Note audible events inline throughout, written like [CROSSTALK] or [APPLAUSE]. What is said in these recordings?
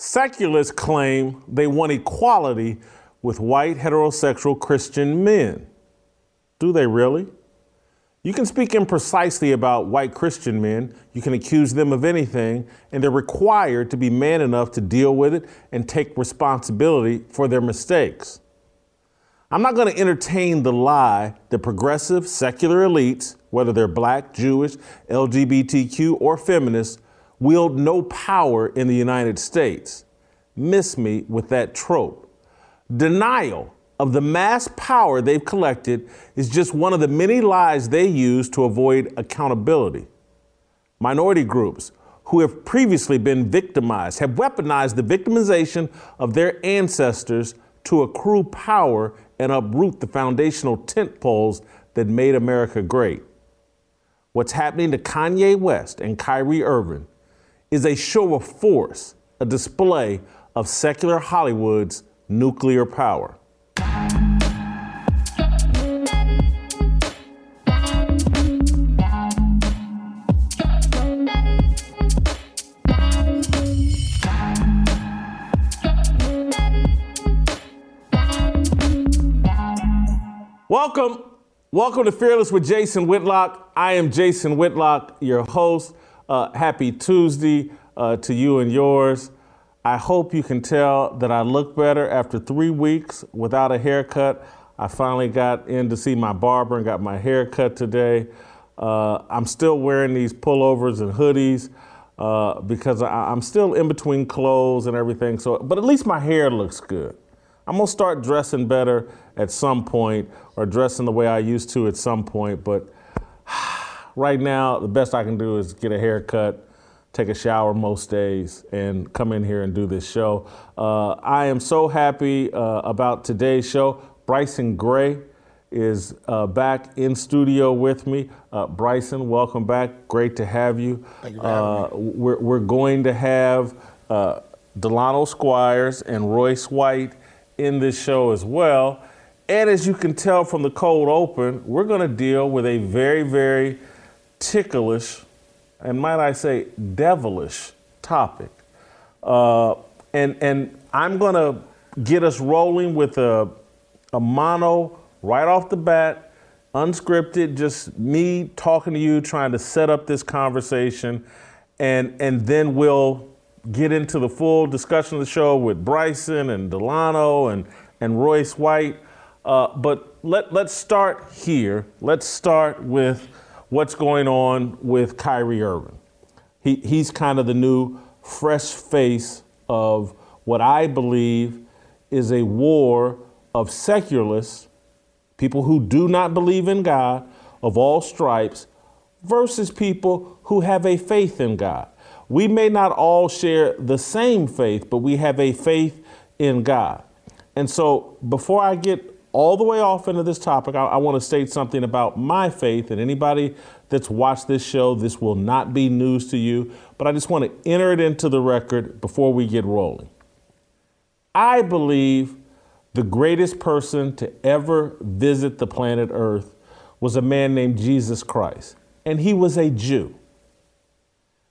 Secularists claim they want equality with white heterosexual Christian men. Do they really? You can speak imprecisely about white Christian men, you can accuse them of anything, and they're required to be man enough to deal with it and take responsibility for their mistakes. I'm not going to entertain the lie that progressive secular elites, whether they're black, Jewish, LGBTQ, or feminists, wield no power in the United States. Miss me with that trope. Denial of the mass power they've collected is just one of the many lies they use to avoid accountability. Minority groups who have previously been victimized have weaponized the victimization of their ancestors to accrue power and uproot the foundational tent poles that made America great. What's happening to Kanye West and Kyrie Irving is a show of force, a display of secular Hollywood's nuclear power. Welcome. Welcome to Fearless with Jason Whitlock. I am Jason Whitlock, your host. Uh, happy Tuesday uh, to you and yours. I hope you can tell that I look better after three weeks without a haircut. I finally got in to see my barber and got my hair cut today. Uh, I'm still wearing these pullovers and hoodies uh, because I, am still in between clothes and everything. So, but at least my hair looks good. I'm gonna start dressing better at some point, or dressing the way I used to at some point. But [SIGHS] right now, the best I can do is get a haircut take a shower most days and come in here and do this show. Uh, I am so happy uh, about today's show. Bryson Gray is uh, back in studio with me. Uh, Bryson, welcome back. Great to have you. Thank you for having uh, me. We're, we're going to have uh, Delano Squires and Royce White in this show as well. And as you can tell from the cold open, we're going to deal with a very, very ticklish and might I say, devilish topic. Uh, and, and I'm going to get us rolling with a, a mono right off the bat, unscripted, just me talking to you, trying to set up this conversation. And, and then we'll get into the full discussion of the show with Bryson and Delano and, and Royce White. Uh, but let, let's start here. Let's start with what's going on with Kyrie Irving. He, he's kind of the new fresh face of what I believe is a war of secularists, people who do not believe in God of all stripes, versus people who have a faith in God. We may not all share the same faith, but we have a faith in God. And so before I get all the way off into this topic, I, I want to state something about my faith. And anybody that's watched this show, this will not be news to you, but I just want to enter it into the record before we get rolling. I believe the greatest person to ever visit the planet Earth was a man named Jesus Christ, and he was a Jew.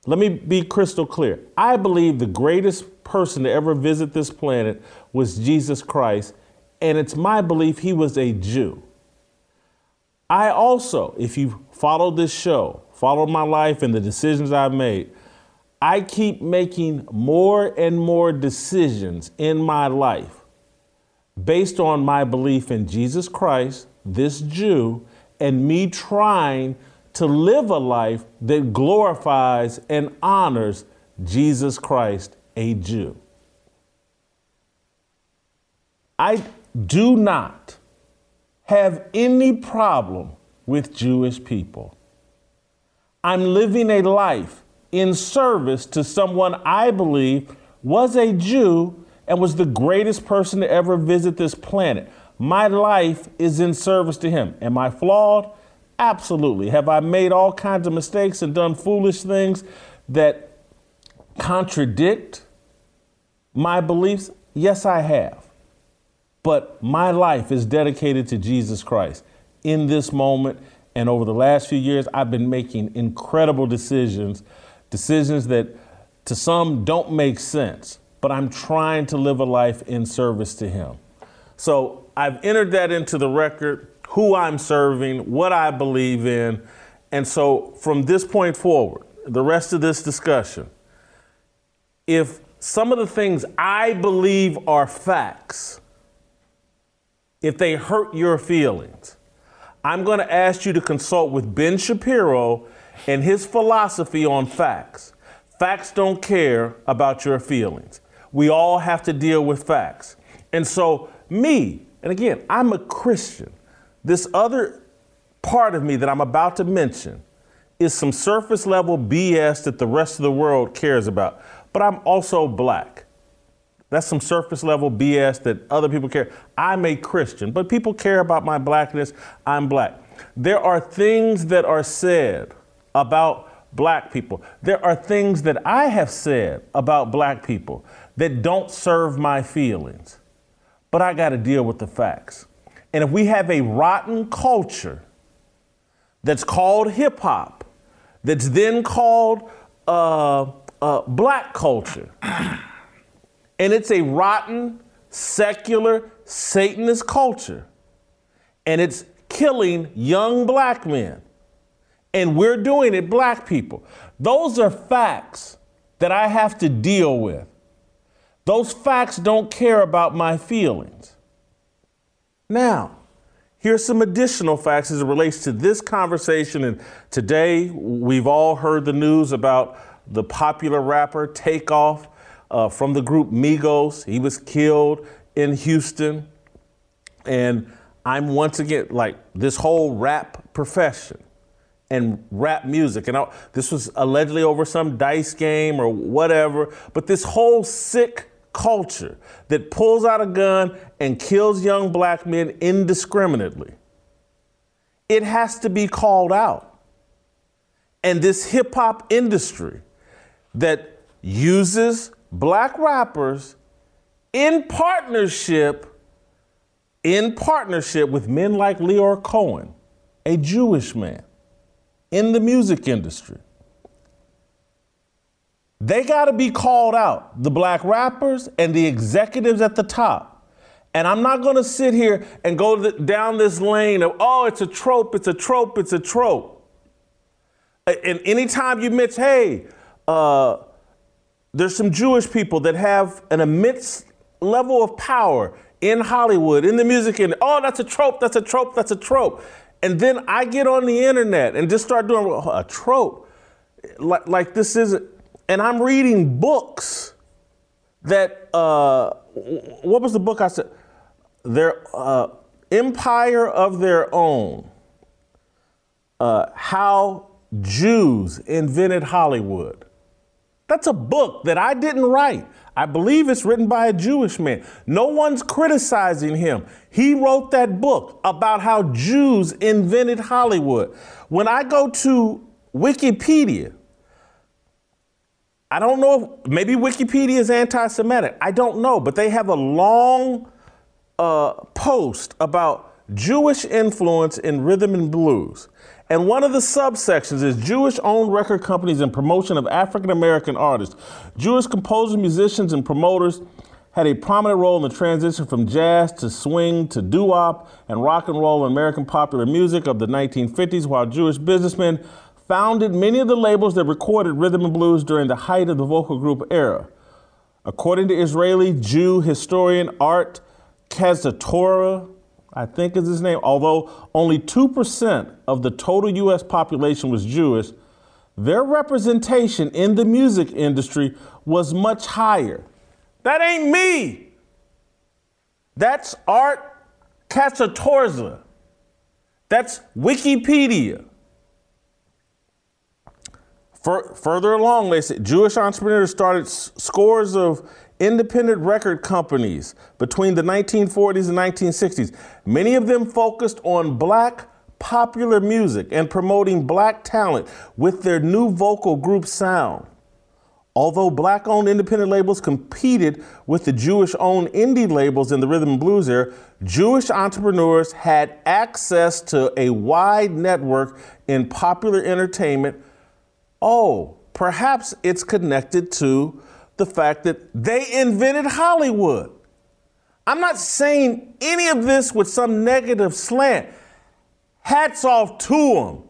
Let me be crystal clear. I believe the greatest person to ever visit this planet was Jesus Christ, and it's my belief he was a Jew. I also, if you follow this show, follow my life and the decisions I've made, I keep making more and more decisions in my life based on my belief in Jesus Christ, this Jew, and me trying to live a life that glorifies and honors Jesus Christ, a Jew. I do not have any problem with Jewish people. I'm living a life in service to someone I believe was a Jew and was the greatest person to ever visit this planet. My life is in service to him. Am I flawed? Absolutely. Have I made all kinds of mistakes and done foolish things that contradict my beliefs? Yes, I have. But my life is dedicated to Jesus Christ. In this moment and over the last few years, I've been making incredible decisions, decisions that to some don't make sense. but I'm trying to live a life in service to Him. So I've entered that into the record, who I'm serving, what I believe in. And so from this point forward, the rest of this discussion, if some of the things I believe are facts, if they hurt your feelings, I'm going to ask you to consult with Ben Shapiro and his philosophy on facts. Facts don't care about your feelings. We all have to deal with facts. And so, me, and again, I'm a Christian. This other part of me that I'm about to mention is some surface level BS that the rest of the world cares about. But I'm also black. That's some surface level BS that other people care. I'm a Christian, but people care about my blackness. I'm black. There are things that are said about black people. There are things that I have said about black people that don't serve my feelings. But I got to deal with the facts. And if we have a rotten culture that's called hip hop, that's then called uh, uh, black culture, and it's a rotten, secular, Satanist culture, and it's killing young black men, and we're doing it, black people. Those are facts that I have to deal with. Those facts don't care about my feelings. Now, here's some additional facts as it relates to this conversation. And today, we've all heard the news about the popular rapper Takeoff uh, from the group Migos. He was killed in Houston. And I'm once again like this whole rap profession and rap music. And I, this was allegedly over some dice game or whatever, but this whole sick culture that pulls out a gun and kills young black men indiscriminately, it has to be called out. And this hip hop industry that uses black rappers in partnership in partnership with men like Lyor Cohen, a Jewish man in the music industry they got to be called out, the black rappers and the executives at the top. And I'm not going to sit here and go th- down this lane of, oh, it's a trope, it's a trope, it's a trope. And anytime you mention, hey, uh, there's some Jewish people that have an immense level of power in Hollywood, in the music industry. Oh, that's a trope, that's a trope, that's a trope. And then I get on the internet and just start doing a trope. Like, like this isn't and I'm reading books that uh, what was the book I said? Their uh, Empire of Their Own. Uh, how Jews invented Hollywood. That's a book that I didn't write. I believe it's written by a Jewish man. No one's criticizing him. He wrote that book about how Jews invented Hollywood. When I go to Wikipedia, I don't know if maybe Wikipedia is anti Semitic. I don't know, but they have a long uh, post about Jewish influence in rhythm and blues. And one of the subsections is Jewish owned record companies and promotion of African American artists. Jewish composers, musicians, and promoters had a prominent role in the transition from jazz to swing to doo wop and rock and roll in American popular music of the 1950s, while Jewish businessmen founded many of the labels that recorded rhythm and blues during the height of the vocal group era. According to Israeli Jew historian Art Kazatorah, I think is his name, although only 2% of the total US population was Jewish, their representation in the music industry was much higher. That ain't me. That's Art Kazatorza. That's Wikipedia. further along, they said Jewish entrepreneurs started s- scores of independent record companies between the 1940s and 1960s. Many of them focused on black popular music and promoting black talent with their new vocal group sound. Although black owned independent labels competed with the Jewish owned indie labels in the rhythm and blues era, Jewish entrepreneurs had access to a wide network in popular entertainment oh, perhaps it's connected to the fact that they invented Hollywood. I'm not saying any of this with some negative slant. Hats off to them.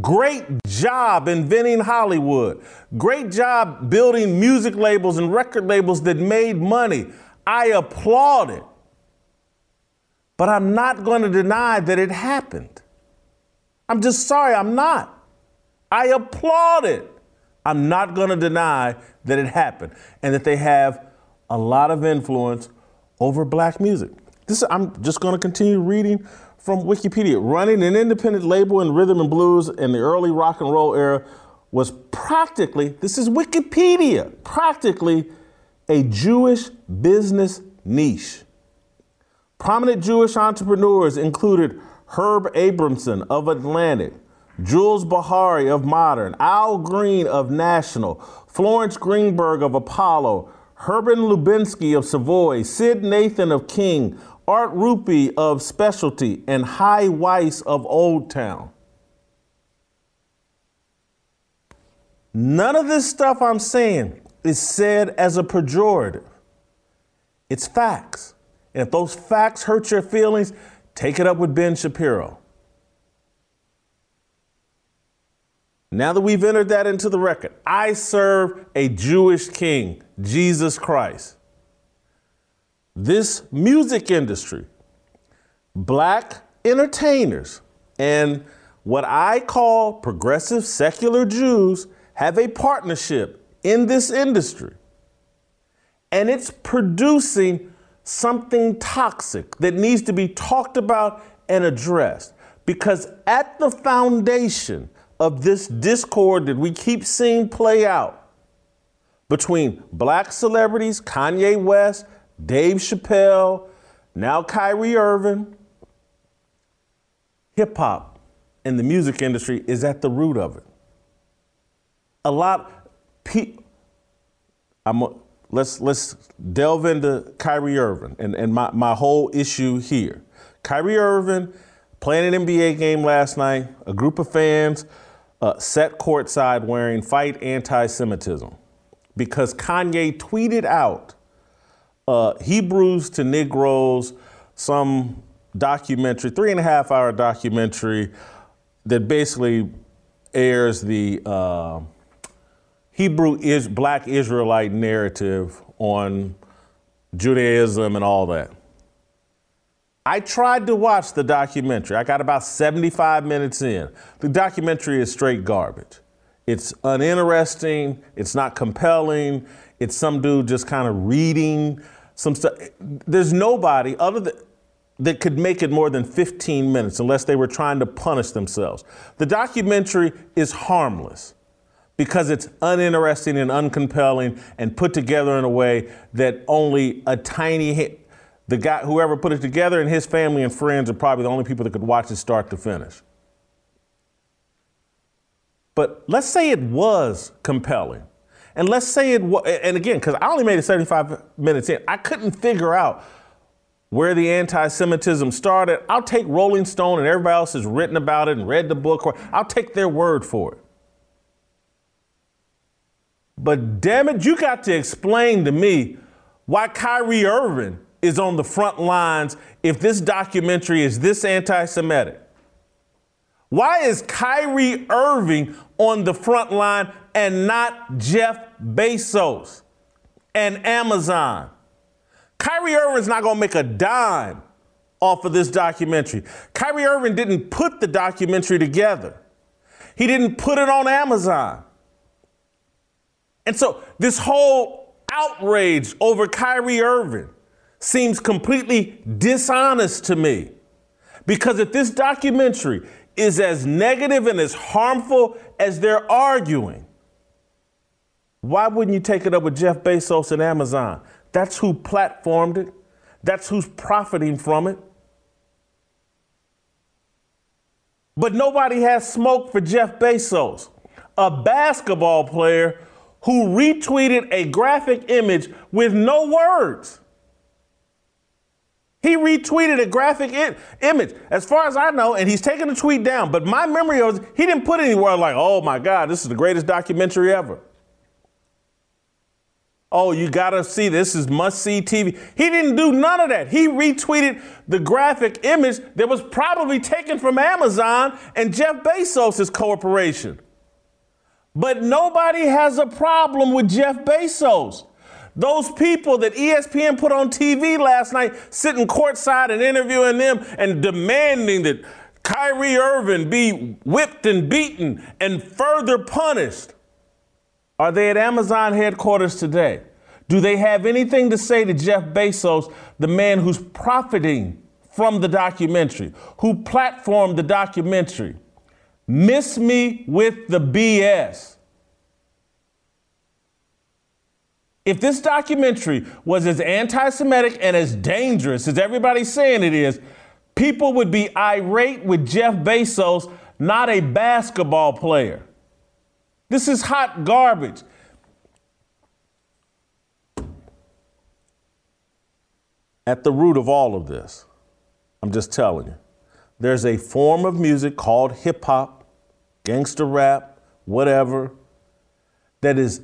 Great job inventing Hollywood. Great job building music labels and record labels that made money. I applaud it. But I'm not going to deny that it happened. I'm just sorry, I'm not. I applaud it. I'm not going to deny that it happened and that they have a lot of influence over black music. This I'm just going to continue reading from Wikipedia. Running an independent label in rhythm and blues in the early rock and roll era was practically, this is Wikipedia, practically a Jewish business niche. Prominent Jewish entrepreneurs included Herb Abramson of Atlantic, Jules Bihari of Modern, Al Green of National, Florence Greenberg of Apollo, Herman Lubinsky of Savoy, Sid Nathan of King, Art Rupe of Specialty, and Hy Weiss of Old Town. None of this stuff I'm saying is said as a pejorative. It's facts. And if those facts hurt your feelings, take it up with Ben Shapiro. Now that we've entered that into the record, I serve a Jewish king, Jesus Christ. This music industry, black entertainers, and what I call progressive secular Jews have a partnership in this industry. And it's producing something toxic that needs to be talked about and addressed. Because at the foundation of this discord that we keep seeing play out between black celebrities, Kanye West, Dave Chappelle, now Kyrie Irving, hip hop and the music industry is at the root of it. A lot, I'm, let's, let's delve into Kyrie Irving and, and my, my whole issue here. Kyrie Irving playing an NBA game last night, a group of fans uh, set courtside wearing fight anti Semitism because Kanye tweeted out uh, Hebrews to Negroes, some documentary, three and a half hour documentary that basically airs the uh, Hebrew is black Israelite narrative on Judaism and all that. I tried to watch the documentary. I got about 75 minutes in. The documentary is straight garbage. It's uninteresting, it's not compelling, it's some dude just kind of reading some stuff. There's nobody other than that could make it more than 15 minutes unless they were trying to punish themselves. The documentary is harmless because it's uninteresting and uncompelling and put together in a way that only a tiny the guy, whoever put it together, and his family and friends are probably the only people that could watch it start to finish. But let's say it was compelling. And let's say it was, and again, because I only made it 75 minutes in, I couldn't figure out where the anti Semitism started. I'll take Rolling Stone and everybody else has written about it and read the book, or I'll take their word for it. But damn it, you got to explain to me why Kyrie Irving is on the front lines if this documentary is this anti Semitic? Why is Kyrie Irving on the front line and not Jeff Bezos and Amazon? Kyrie Irving's not gonna make a dime off of this documentary. Kyrie Irving didn't put the documentary together, he didn't put it on Amazon. And so this whole outrage over Kyrie Irving seems completely dishonest to me. Because if this documentary is as negative and as harmful as they're arguing, why wouldn't you take it up with Jeff Bezos and Amazon? That's who platformed it, that's who's profiting from it. But nobody has smoke for Jeff Bezos, a basketball player who retweeted a graphic image with no words. He retweeted a graphic image, as far as I know, and he's taken the tweet down. But my memory was he didn't put anywhere like, "Oh my God, this is the greatest documentary ever." Oh, you gotta see this is must see TV. He didn't do none of that. He retweeted the graphic image that was probably taken from Amazon and Jeff Bezos' corporation. But nobody has a problem with Jeff Bezos. Those people that ESPN put on TV last night, sitting courtside and interviewing them and demanding that Kyrie Irving be whipped and beaten and further punished. Are they at Amazon headquarters today? Do they have anything to say to Jeff Bezos, the man who's profiting from the documentary, who platformed the documentary? Miss me with the BS. If this documentary was as anti Semitic and as dangerous as everybody's saying it is, people would be irate with Jeff Bezos, not a basketball player. This is hot garbage. At the root of all of this, I'm just telling you, there's a form of music called hip hop, gangster rap, whatever, that is,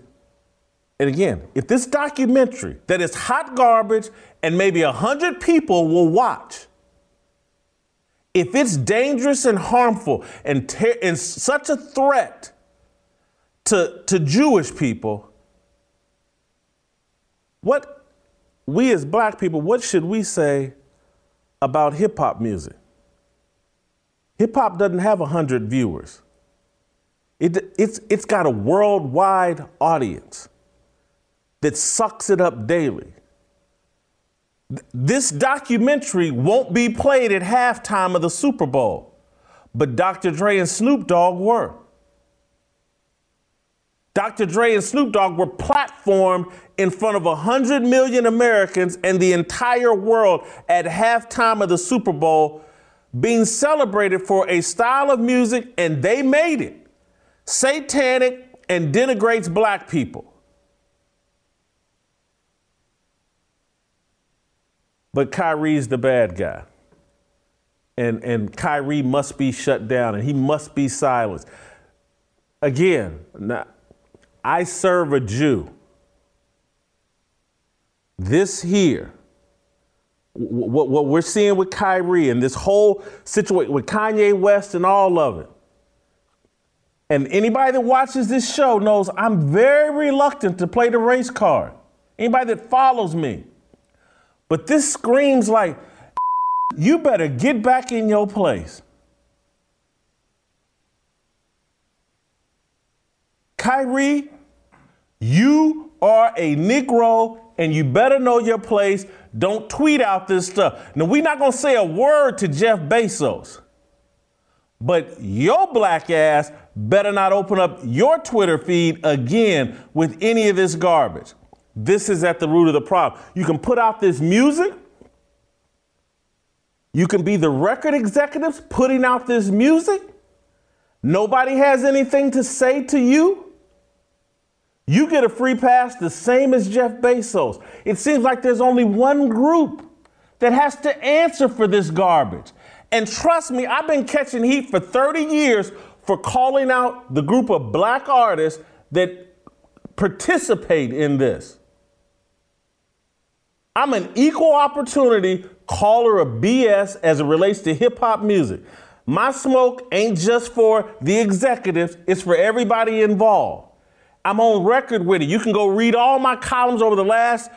and again, if this documentary that is hot garbage and maybe a hundred people will watch, if it's dangerous and harmful and, ter- and such a threat to, to Jewish people, what we as black people, what should we say about hip hop music? Hip hop doesn't have 100 viewers. It, it's, it's got a worldwide audience that sucks it up daily. This documentary won't be played at halftime of the Super Bowl, but Dr. Dre and Snoop Dogg were. Dr. Dre and Snoop Dogg were platformed in front of 100 million Americans and the entire world at halftime of the Super Bowl, being celebrated for a style of music, and they made it satanic and denigrates black people. But Kyrie's the bad guy. And, and Kyrie must be shut down and he must be silenced. Again, now, I serve a Jew. This here, what, what we're seeing with Kyrie and this whole situation with Kanye West and all of it. And anybody that watches this show knows I'm very reluctant to play the race card. Anybody that follows me. But this screams like, you better get back in your place. Kyrie, you are a Negro and you better know your place. Don't tweet out this stuff. Now, we're not going to say a word to Jeff Bezos, but your black ass better not open up your Twitter feed again with any of this garbage. This is at the root of the problem. You can put out this music. You can be the record executives putting out this music. Nobody has anything to say to you. You get a free pass the same as Jeff Bezos. It seems like there's only one group that has to answer for this garbage. And trust me, I've been catching heat for 30 years for calling out the group of black artists that participate in this. I'm an equal opportunity caller of BS as it relates to hip hop music. My smoke ain't just for the executives, it's for everybody involved. I'm on record with it. You can go read all my columns over the last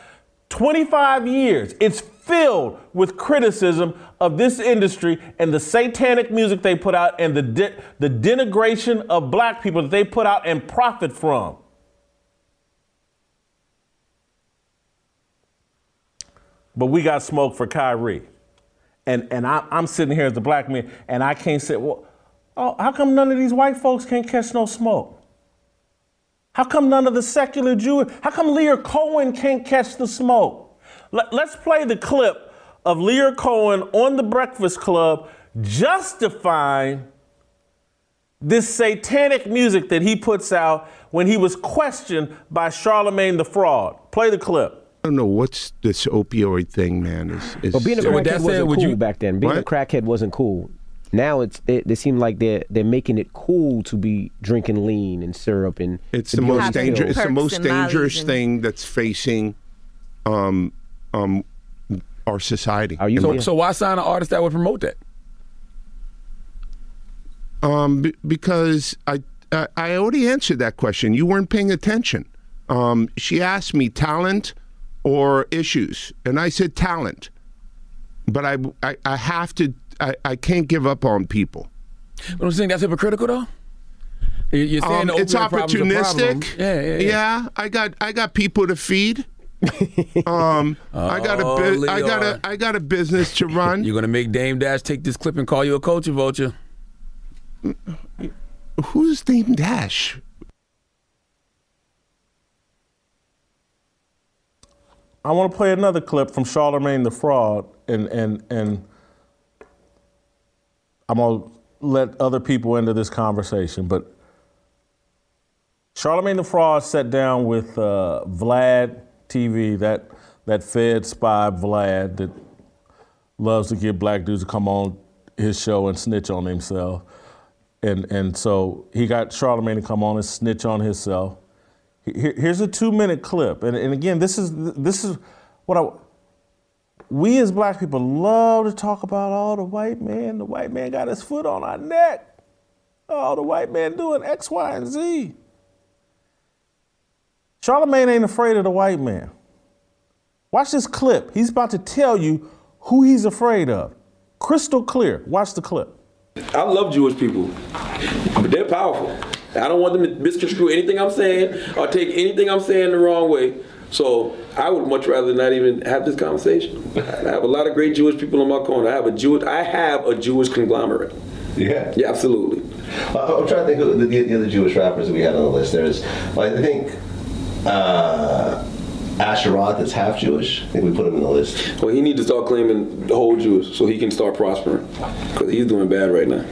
25 years. It's filled with criticism of this industry and the satanic music they put out and the, de- the denigration of black people that they put out and profit from. But we got smoke for Kyrie. And, and I, am sitting here as a black man and I can't say, well, oh, how come none of these white folks can't catch no smoke? How come none of the secular Jews, how come Lyor Cohen can't catch the smoke? Let, let's play the clip of Lyor Cohen on the Breakfast Club justifying this satanic music that he puts out when he was questioned by Charlemagne the Fraud. Play the clip. I don't know what's this opioid thing, man. Is, is but being a crackhead wasn't cool you, back then. Being what? a crackhead wasn't cool. now it's it, they seem like they're they're making it cool to be drinking lean and syrup and It's the most dangerous. It's the most dangerous and- thing that's facing um, um, our society. Are you So, so why sign an artist that would promote that? Um, be- because I, I I already answered that question. You weren't paying attention. Um, she asked me talent or issues, and I said talent. But I I, I have to. I, I can't give up on people. But I'm saying that's hypocritical, though. You- You're saying Um, it's opioid problem's a problem. opportunistic. Yeah, yeah, yeah. I got I got people to feed. [LAUGHS] um, I got a Oh, bu- I got a I got a business to [LAUGHS] run. You're gonna make Dame Dash take this clip and call you a culture vulture. Who's Dame Dash? I want to play another clip from Charlemagne the Fraud, and and and I'm gonna let other people into this conversation. But Charlemagne the Fraud sat down with uh, Vlad TV, that that Fed spy Vlad that loves to get black dudes to come on his show and snitch on himself. And and so he got Charlemagne to come on and snitch on himself. Here- Here's a two-minute clip, and, and again, this is this is what I. We as black people love to talk about all the white man. The white man got his foot on our neck. Oh, the white man doing X, Y, and Z. Charlemagne ain't afraid of the white man. Watch this clip. He's about to tell you who he's afraid of. Crystal clear. Watch the clip. I love Jewish people, but they're powerful. I don't want them to misconstrue anything I'm saying or take anything I'm saying the wrong way. So I would much rather not even have this conversation. I have a lot of great Jewish people in my corner. I have a Jewish, I have a Jewish conglomerate. Yeah. Yeah, absolutely. I'm trying to think of the, the other Jewish rappers that we had on the list. There's, well, I think, uh, Asher Roth is half Jewish. I think we put him in the list. Well, he needs to start claiming the whole Jews so he can start prospering because he's doing bad right now.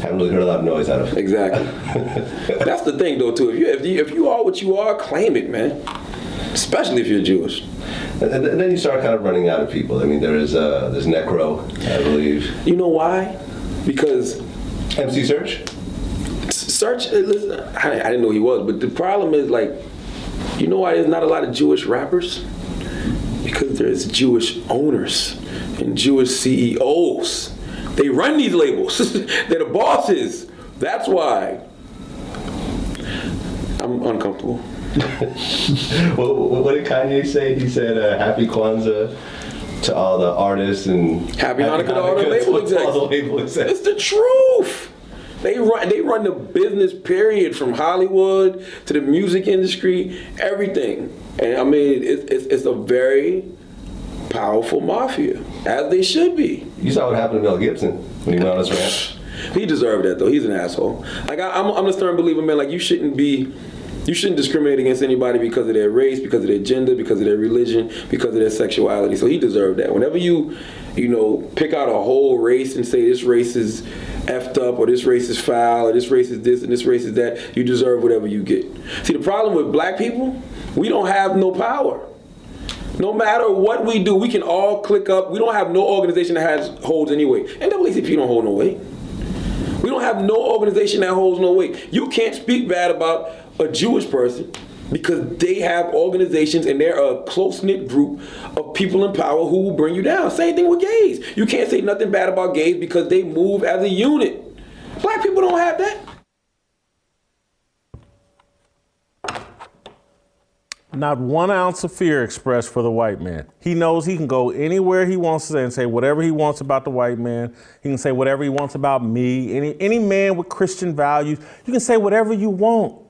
Haven't really heard a lot of noise out of. Exactly. [LAUGHS] That's the thing, though, too. If you if you, if you are what you are, claim it, man. Especially if you're Jewish. And, and then you start kind of running out of people. I mean, there is uh, there's Necro, I believe. You know why? Because MC Serch. Serch, uh, listen, I, I didn't know he was, but the problem is like, you know why there's not a lot of Jewish rappers? Because there's Jewish owners and Jewish CEOs. They run these labels. [LAUGHS] They're the bosses. That's why. I'm uncomfortable. [LAUGHS] What, what, did Kanye say? He said, uh, "Happy Kwanzaa." To all the artists and Happy Hanukkah to all the label to all the execs. label execs. It's the truth. They run they run the business period from Hollywood to the music industry, everything. And I mean, it's, it's, it's a very powerful mafia, as they should be. You saw what happened to Mel Gibson when he went on his rant. He deserved that though. He's an asshole. Like I, I'm, I'm a stern believer, man. Like you shouldn't be, you shouldn't discriminate against anybody because of their race, because of their gender, because of their religion, because of their sexuality. So he deserved that. Whenever you, you know, pick out a whole race and say this race is effed up, or this race is foul, or this race is this, and this race is that, you deserve whatever you get. See, the problem with black people, we don't have no power. No matter what we do, we can all click up. We don't have no organization that has holds anyway. NAACP don't hold no weight. We don't have no organization that holds no weight. You can't speak bad about a Jewish person because they have organizations and they're a close knit group of people in power who will bring you down. Same thing with gays. You can't say nothing bad about gays because they move as a unit. Black people don't have that. Not one ounce of fear expressed for the white man. He knows he can go anywhere he wants to say and say whatever he wants about the white man. He can say whatever he wants about me. Any any man with Christian values, you can say whatever you want.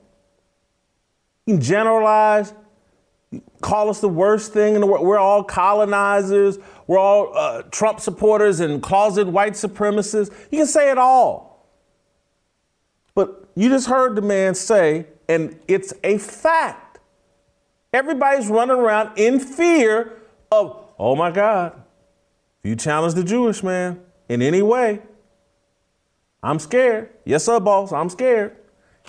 You can generalize, call us the worst thing in the world. We're all colonizers. We're all uh, Trump supporters and closet white supremacists. You can say it all. But you just heard the man say, and it's a fact. Everybody's running around in fear of, oh my God, if you challenge the Jewish man in any way, I'm scared. Yes, sir, boss, I'm scared.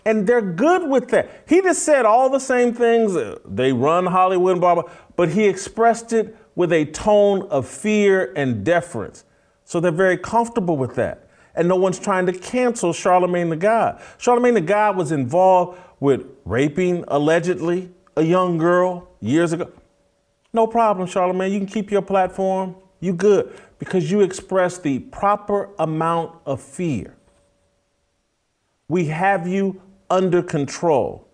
And they're good with that. He just said all the same things. They run Hollywood, blah, blah, but he expressed it with a tone of fear and deference. So they're very comfortable with that. And no one's trying to cancel Charlemagne the God. Charlemagne the God was involved with raping, allegedly, a young girl years ago. No problem, Charlemagne. You can keep your platform. You good. Because you express the proper amount of fear. We have you under control.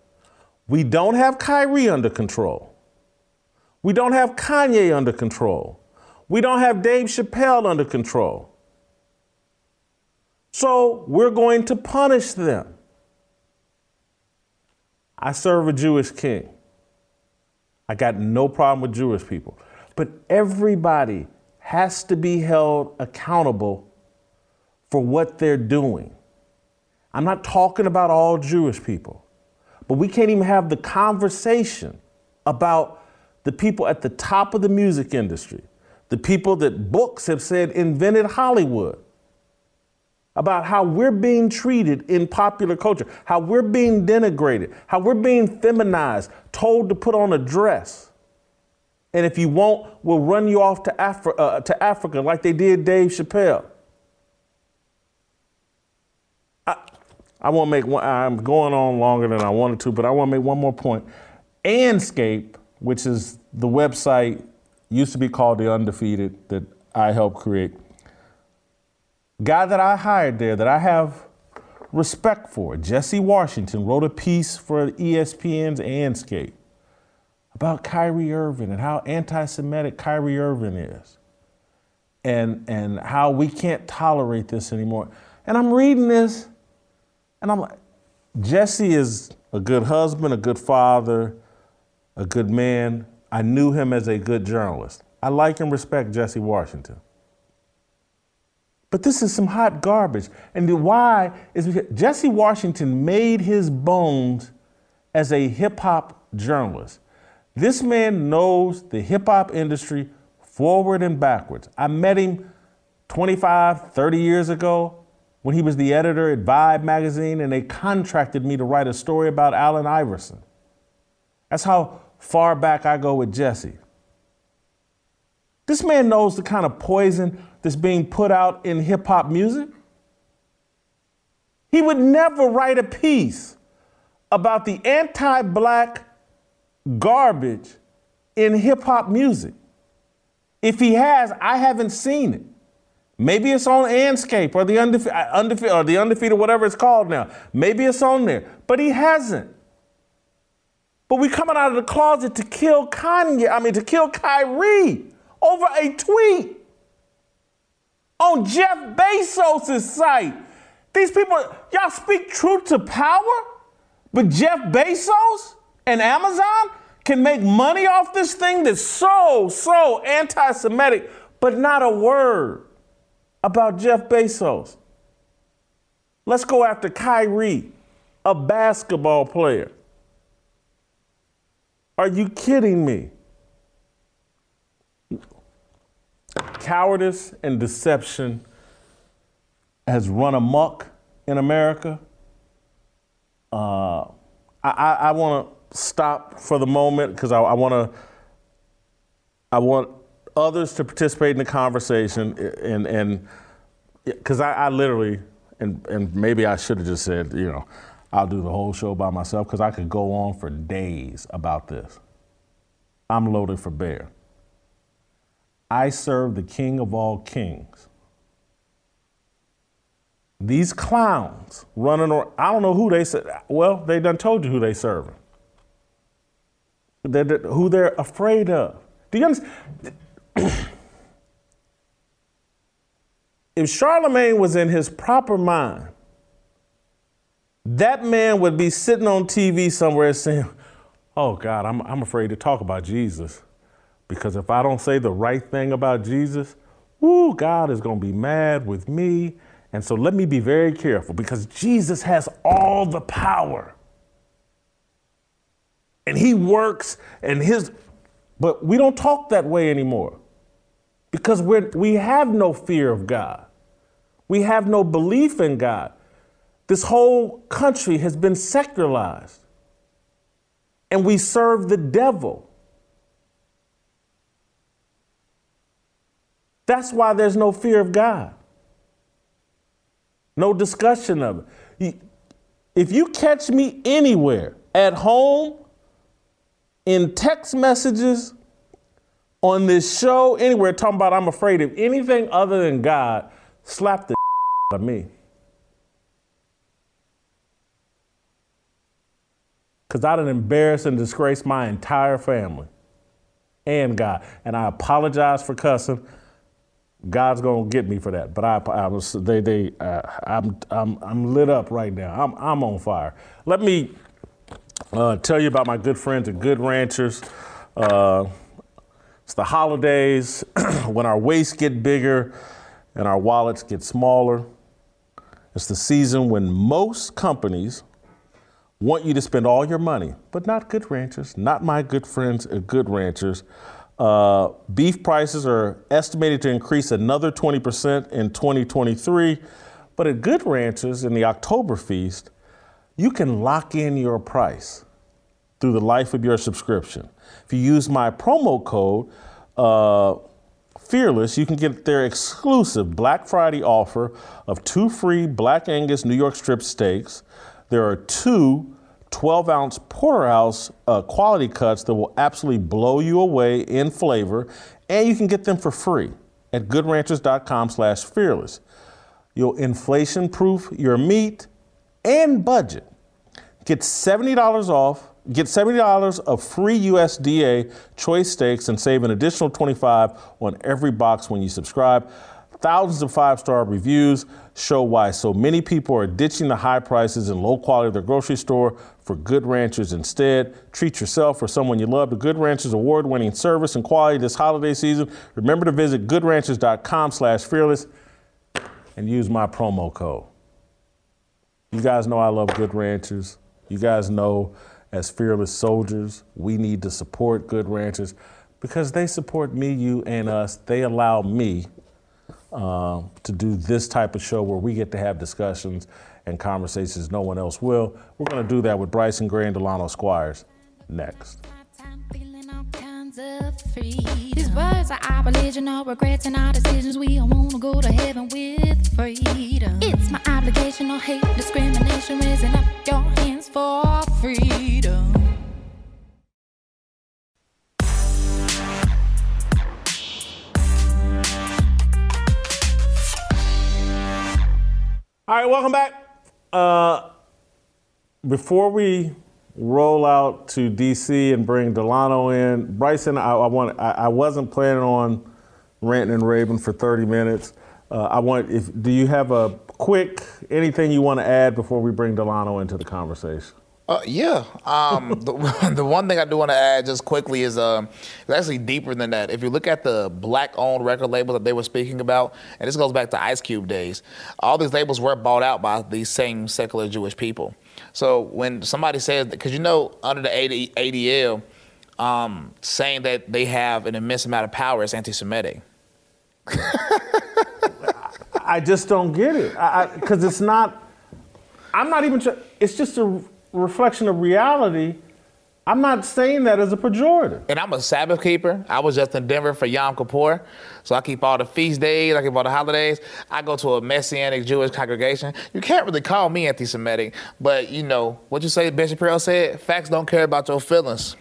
We don't have Kyrie under control. We don't have Kanye under control. We don't have Dave Chappelle under control. So we're going to punish them. I serve a Jewish king. I got no problem with Jewish people. But everybody has to be held accountable for what they're doing. I'm not talking about all Jewish people, but we can't even have the conversation about the people at the top of the music industry, the people that books have said invented Hollywood, about how we're being treated in popular culture, how we're being denigrated, how we're being feminized, told to put on a dress. And if you won't, we'll run you off to, Afri- uh, to Africa like they did Dave Chappelle. I, I want to make one, I'm going on longer than I wanted to, but I want to make one more point. Andscape, which is the website, used to be called The Undefeated, that I helped create guy that I hired there that I have respect for, Jesse Washington, wrote a piece for ESPN's Andscape about Kyrie Irving and how anti-Semitic Kyrie Irving is. And, and how we can't tolerate this anymore. And I'm reading this, and I'm like, Jesse is a good husband, a good father, a good man. I knew him as a good journalist. I like and respect Jesse Washington. But this is some hot garbage. And the why is because Jesse Washington made his bones as a hip hop journalist. This man knows the hip hop industry forward and backwards. I met him 25, 30 years ago when he was the editor at Vibe magazine and they contracted me to write a story about Allen Iverson. That's how far back I go with Jesse. This man knows the kind of poison that's being put out in hip hop music. He would never write a piece about the anti black garbage in hip hop music. If he has, I haven't seen it. Maybe it's on Andscape or the undefeated, uh, undefe- or the undefeated, whatever it's called now. Maybe it's on there, but he hasn't. But we're coming out of the closet to kill Kanye. I mean, to kill Kyrie over a tweet on Jeff Bezos' site. These people, y'all speak truth to power, but Jeff Bezos and Amazon can make money off this thing that's so, so anti Semitic, but not a word about Jeff Bezos. Let's go after Kyrie, a basketball player. Are you kidding me? Cowardice and deception has run amok in America. Uh, I, I, I want to stop for the moment because I, I want to. I want others to participate in the conversation, and and because I, I literally and and maybe I should have just said, you know, I'll do the whole show by myself because I could go on for days about this. I'm loaded for bear. I serve the King of all kings. These clowns running around, I don't know who they said, well, they done told you who they serving. They're, who they're afraid of. Do you understand? [CLEARS THROAT] if Charlemagne was in his proper mind, that man would be sitting on TV somewhere saying, Oh God, I'm, I'm afraid to talk about Jesus. Because if I don't say the right thing about Jesus, whoo, God is going to be mad with me. And so let me be very careful because Jesus has all the power. And he works and his, but we don't talk that way anymore because we're, we have no fear of God. We have no belief in God. This whole country has been secularized. And we serve the devil. That's why there's no fear of God. No discussion of it. If you catch me anywhere, at home, in text messages, on this show, anywhere, talking about I'm afraid of anything other than God, slap the [LAUGHS] out of me. Because I done embarrassed and disgraced my entire family and God. And I apologize for cussing. God's gonna get me for that. But I, I was they they uh, I'm I'm I'm lit up right now. I'm I'm on fire. Let me uh, tell you about my good friends at Good Ranchers. Uh, it's the holidays [CLEARS THROAT] when our waists get bigger and our wallets get smaller. It's the season when most companies want you to spend all your money, but not Good Ranchers, not my good friends at Good Ranchers. Uh, beef prices are estimated to increase another 20% in 2023. But at Good Ranchers in the October feast, you can lock in your price through the life of your subscription. If you use my promo code, uh, Fearless, you can get their exclusive Black Friday offer of two free Black Angus New York strip steaks. There are two 12 ounce porterhouse uh, quality cuts that will absolutely blow you away in flavor, and you can get them for free at goodranchers.com slash fearless. You'll inflation proof your meat and budget. Get $70 off, get $70 of free USDA choice steaks and save an additional 25 on every box when you subscribe. Thousands of five star reviews show why so many people are ditching the high prices and low quality of their grocery store for Good Ranchers instead. Treat yourself or someone you love to Good Ranchers award winning service and quality this holiday season. Remember to visit goodranchers.com slash fearless and use my promo code. You guys know I love Good Ranchers. You guys know as fearless soldiers, we need to support Good Ranchers because they support me, you, and us. They allow me uh, to do this type of show where we get to have discussions and conversations no one else will. We're going to do that with Bryson Gray and Delano Squires next. These words are our religion, our regrets and our decisions. We all wanna go to heaven with freedom. It's my obligation, no hate, discrimination, raising up your hands for freedom. All right, welcome back. Uh, before we roll out to DC and bring Delano in, Bryson, I, I want I, I, wasn't planning on ranting and raving for 30 minutes. Uh, I want if do you have a quick anything you want to add before we bring Delano into the conversation? Uh, yeah. Um, the, [LAUGHS] the one thing I do want to add just quickly is um, it's actually deeper than that. If you look at the black-owned record labels that they were speaking about, and this goes back to Ice Cube days, all these labels were bought out by these same secular Jewish people. So when somebody says, because you know, under the ADL, um, saying that they have an immense amount of power is anti-Semitic. [LAUGHS] I just don't get it because it's not. I'm not even. It's just a reflection of reality. I'm not saying that as a pejorative. And I'm a Sabbath keeper. I was just in Denver for Yom Kippur. So I keep all the feast days, I keep all the holidays. I go to a Messianic Jewish congregation. You can't really call me anti Semitic, but you know, what you say, Ben Shapiro said, facts don't care about your feelings.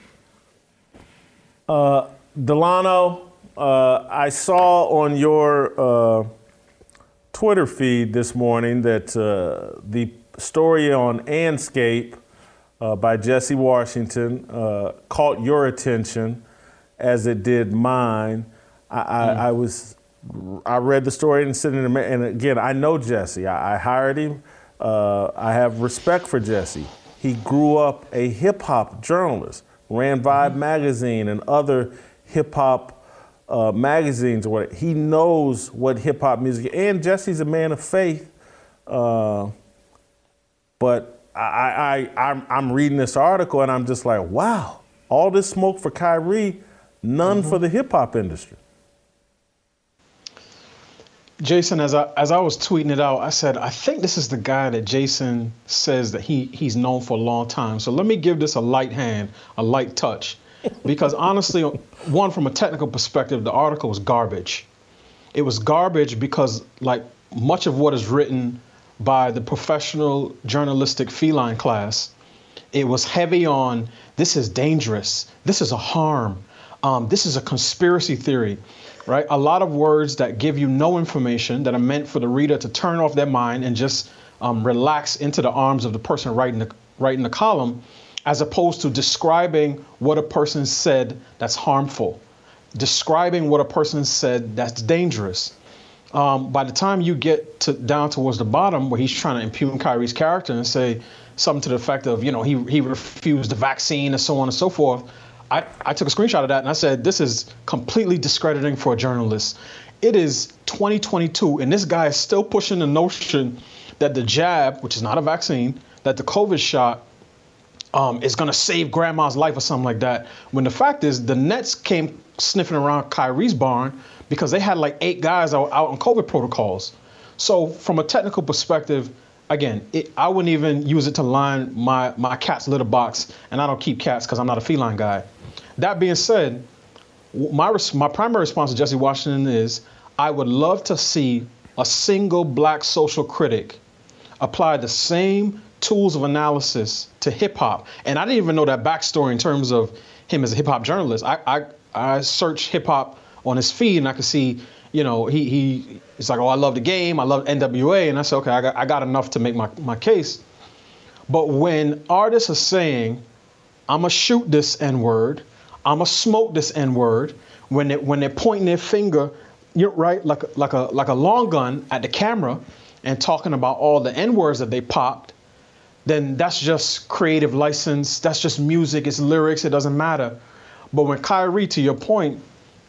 Uh, Delano, uh, I saw on your uh, Twitter feed this morning that uh, the story on Andscape uh, by Jesse Washington uh, caught your attention as it did mine. I, mm. I, I, was, I read the story and sitting in and again, I know Jesse. I, I hired him. Uh, I have respect for Jesse. He grew up a hip hop journalist, ran Vibe mm-hmm. magazine and other hip hop uh, magazines or what. He knows what hip hop music. And Jesse's a man of faith. Uh, but I, I, I'm, I'm reading this article and I'm just like, wow, all this smoke for Kyrie, none mm-hmm. for the hip hop industry. Jason, as I as I was tweeting it out, I said I think this is the guy that Jason says that he he's known for a long time. So let me give this a light hand, a light touch, [LAUGHS] because honestly, one from a technical perspective, the article was garbage. it was garbage because like much of what is written by the professional journalistic feline class, it was heavy on this is dangerous, this is a harm, um, this is a conspiracy theory, right? A lot of words that give you no information that are meant for the reader to turn off their mind and just um, relax into the arms of the person writing the writing the column, as opposed to describing what a person said that's harmful, describing what a person said that's dangerous. Um, by the time you get to down towards the bottom, where he's trying to impugn Kyrie's character and say something to the effect of, you know, he he refused the vaccine and so on and so forth. I, I took a screenshot of that and I said, this is completely discrediting for a journalist. It is 2022, and this guy is still pushing the notion that the jab, which is not a vaccine, that the COVID shot um, is going to save grandma's life or something like that. When the fact is, the Nets came sniffing around Kyrie's barn because they had like eight guys out, out on COVID protocols. So, from a technical perspective, again, it, I wouldn't even use it to line my, my cat's litter box, and I don't keep cats because I'm not a feline guy. That being said, my, my primary response to Jesse Washington is I would love to see a single black social critic apply the same tools of analysis to hip hop. And I didn't even know that backstory in terms of him as a hip hop journalist. I, I, I searched hip hop on his feed and I could see, you know, he, he it's like, oh, I love the game, I love NWA. And I said, okay, I got, I got enough to make my, my case. But when artists are saying, I'm going to shoot this N word, I'm going to smoke this N word, when, they, when they're pointing their finger, you're right, like, like, a, like a long gun at the camera and talking about all the N words that they popped, then that's just creative license. That's just music. It's lyrics. It doesn't matter. But when Kyrie, to your point,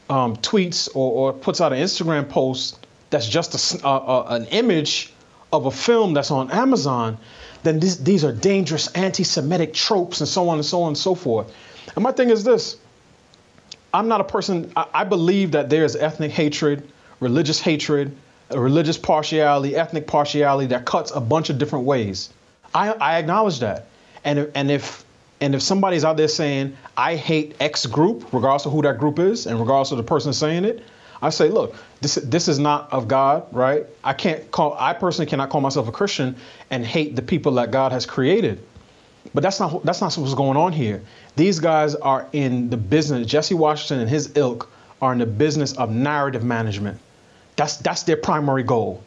um, tweets or, or, puts out an Instagram post that's just a, an image of a film that's on Amazon, then this, these are dangerous anti-Semitic tropes and so on and so on and so forth. And my thing is this: I'm not a person. I, I believe that there is ethnic hatred, religious hatred, religious partiality, ethnic partiality that cuts a bunch of different ways. I, I acknowledge that. And, and if and if somebody's out there saying, I hate X group, regardless of who that group is, and regardless of the person saying it, I say, look, this this is not of God, right? I can't call I personally cannot call myself a Christian and hate the people that God has created. But that's not that's not what's going on here. These guys are in the business. Jesse Washington and his ilk are in the business of narrative management. That's that's their primary goal,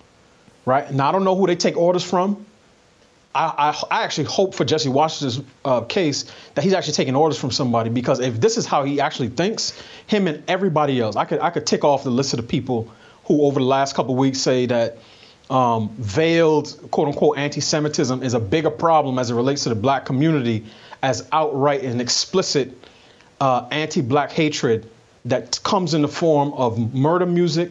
right? Now I don't know who they take orders from. I, I, I actually hope for Jesse Washington's uh, case that he's actually taking orders from somebody because if this is how he actually thinks, him and everybody else, I could I could tick off the list of the people who over the last couple weeks say that um, veiled quote unquote anti-Semitism is a bigger problem as it relates to the black community as outright and explicit uh, anti-black hatred that comes in the form of murder music,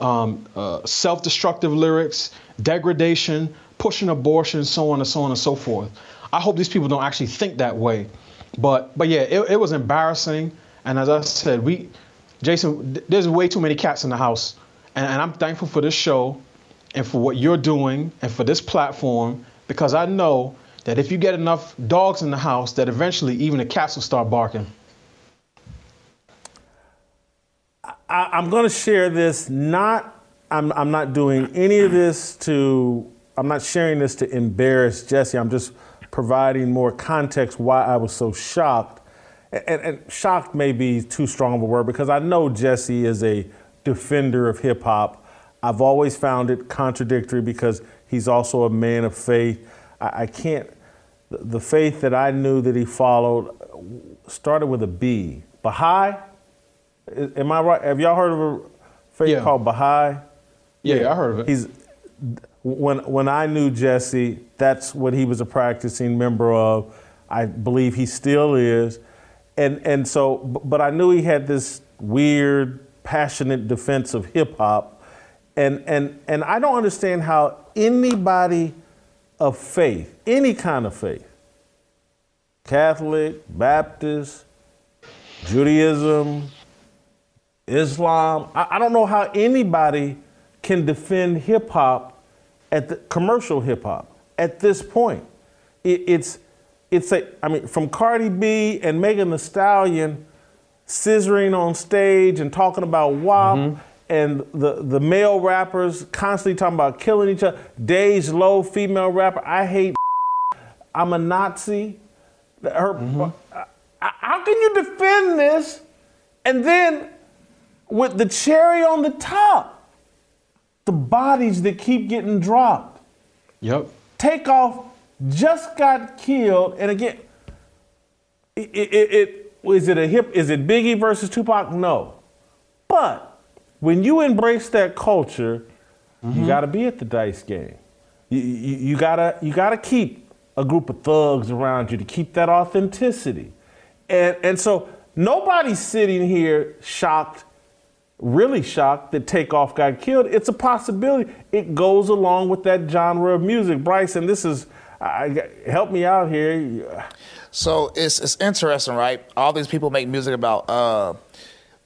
um, uh, self-destructive lyrics, degradation, pushing abortion, so on and so on and so forth. I hope these people don't actually think that way. But but yeah, it, it was embarrassing. And as I said, we, Jason, there's way too many cats in the house, and, and I'm thankful for this show, and for what you're doing, and for this platform, because I know that if you get enough dogs in the house, that eventually even the cats will start barking. I, am going to share this. Not, I'm, I'm not doing any of this to. I'm not sharing this to embarrass Jesse. I'm just providing more context why I was so shocked. And, and shocked may be too strong of a word because I know Jesse is a defender of hip hop. I've always found it contradictory because he's also a man of faith. I, I can't. The faith that I knew that he followed started with a B. Baha'i Am I right? Have y'all heard of a faith yeah. called Baha'i? Yeah, yeah, I heard of it. He's when when I knew Jesse, that's what he was a practicing member of. I believe he still is, and and so, but I knew he had this weird, passionate defense of hip hop, and and and I don't understand how anybody of faith, any kind of faith, Catholic, Baptist, Judaism, Islam. I, I don't know how anybody can defend hip hop at the commercial hip hop at this point. It, it's it's a I mean from Cardi B and Megan Thee Stallion scissoring on stage and talking about WAP mm-hmm. and the the male rappers constantly talking about killing each other. Days Low, female rapper. I hate. [LAUGHS] I'm a Nazi. Her, I- I- how can you defend this? And then, with the cherry on the top, the bodies that keep getting dropped. Yep. Takeoff just got killed, and again, it, it, it, is it a hip? Is it Biggie versus Tupac? No, but when you embrace that culture, you mm-hmm. got to be at the dice game. You, you, you gotta you gotta keep a group of thugs around you to keep that authenticity, and and so nobody's sitting here shocked really shocked that Takeoff got killed. It's a possibility. It goes along with that genre of music. Bryce, and this is, I, help me out here. So it's it's interesting, right? All these people make music about uh,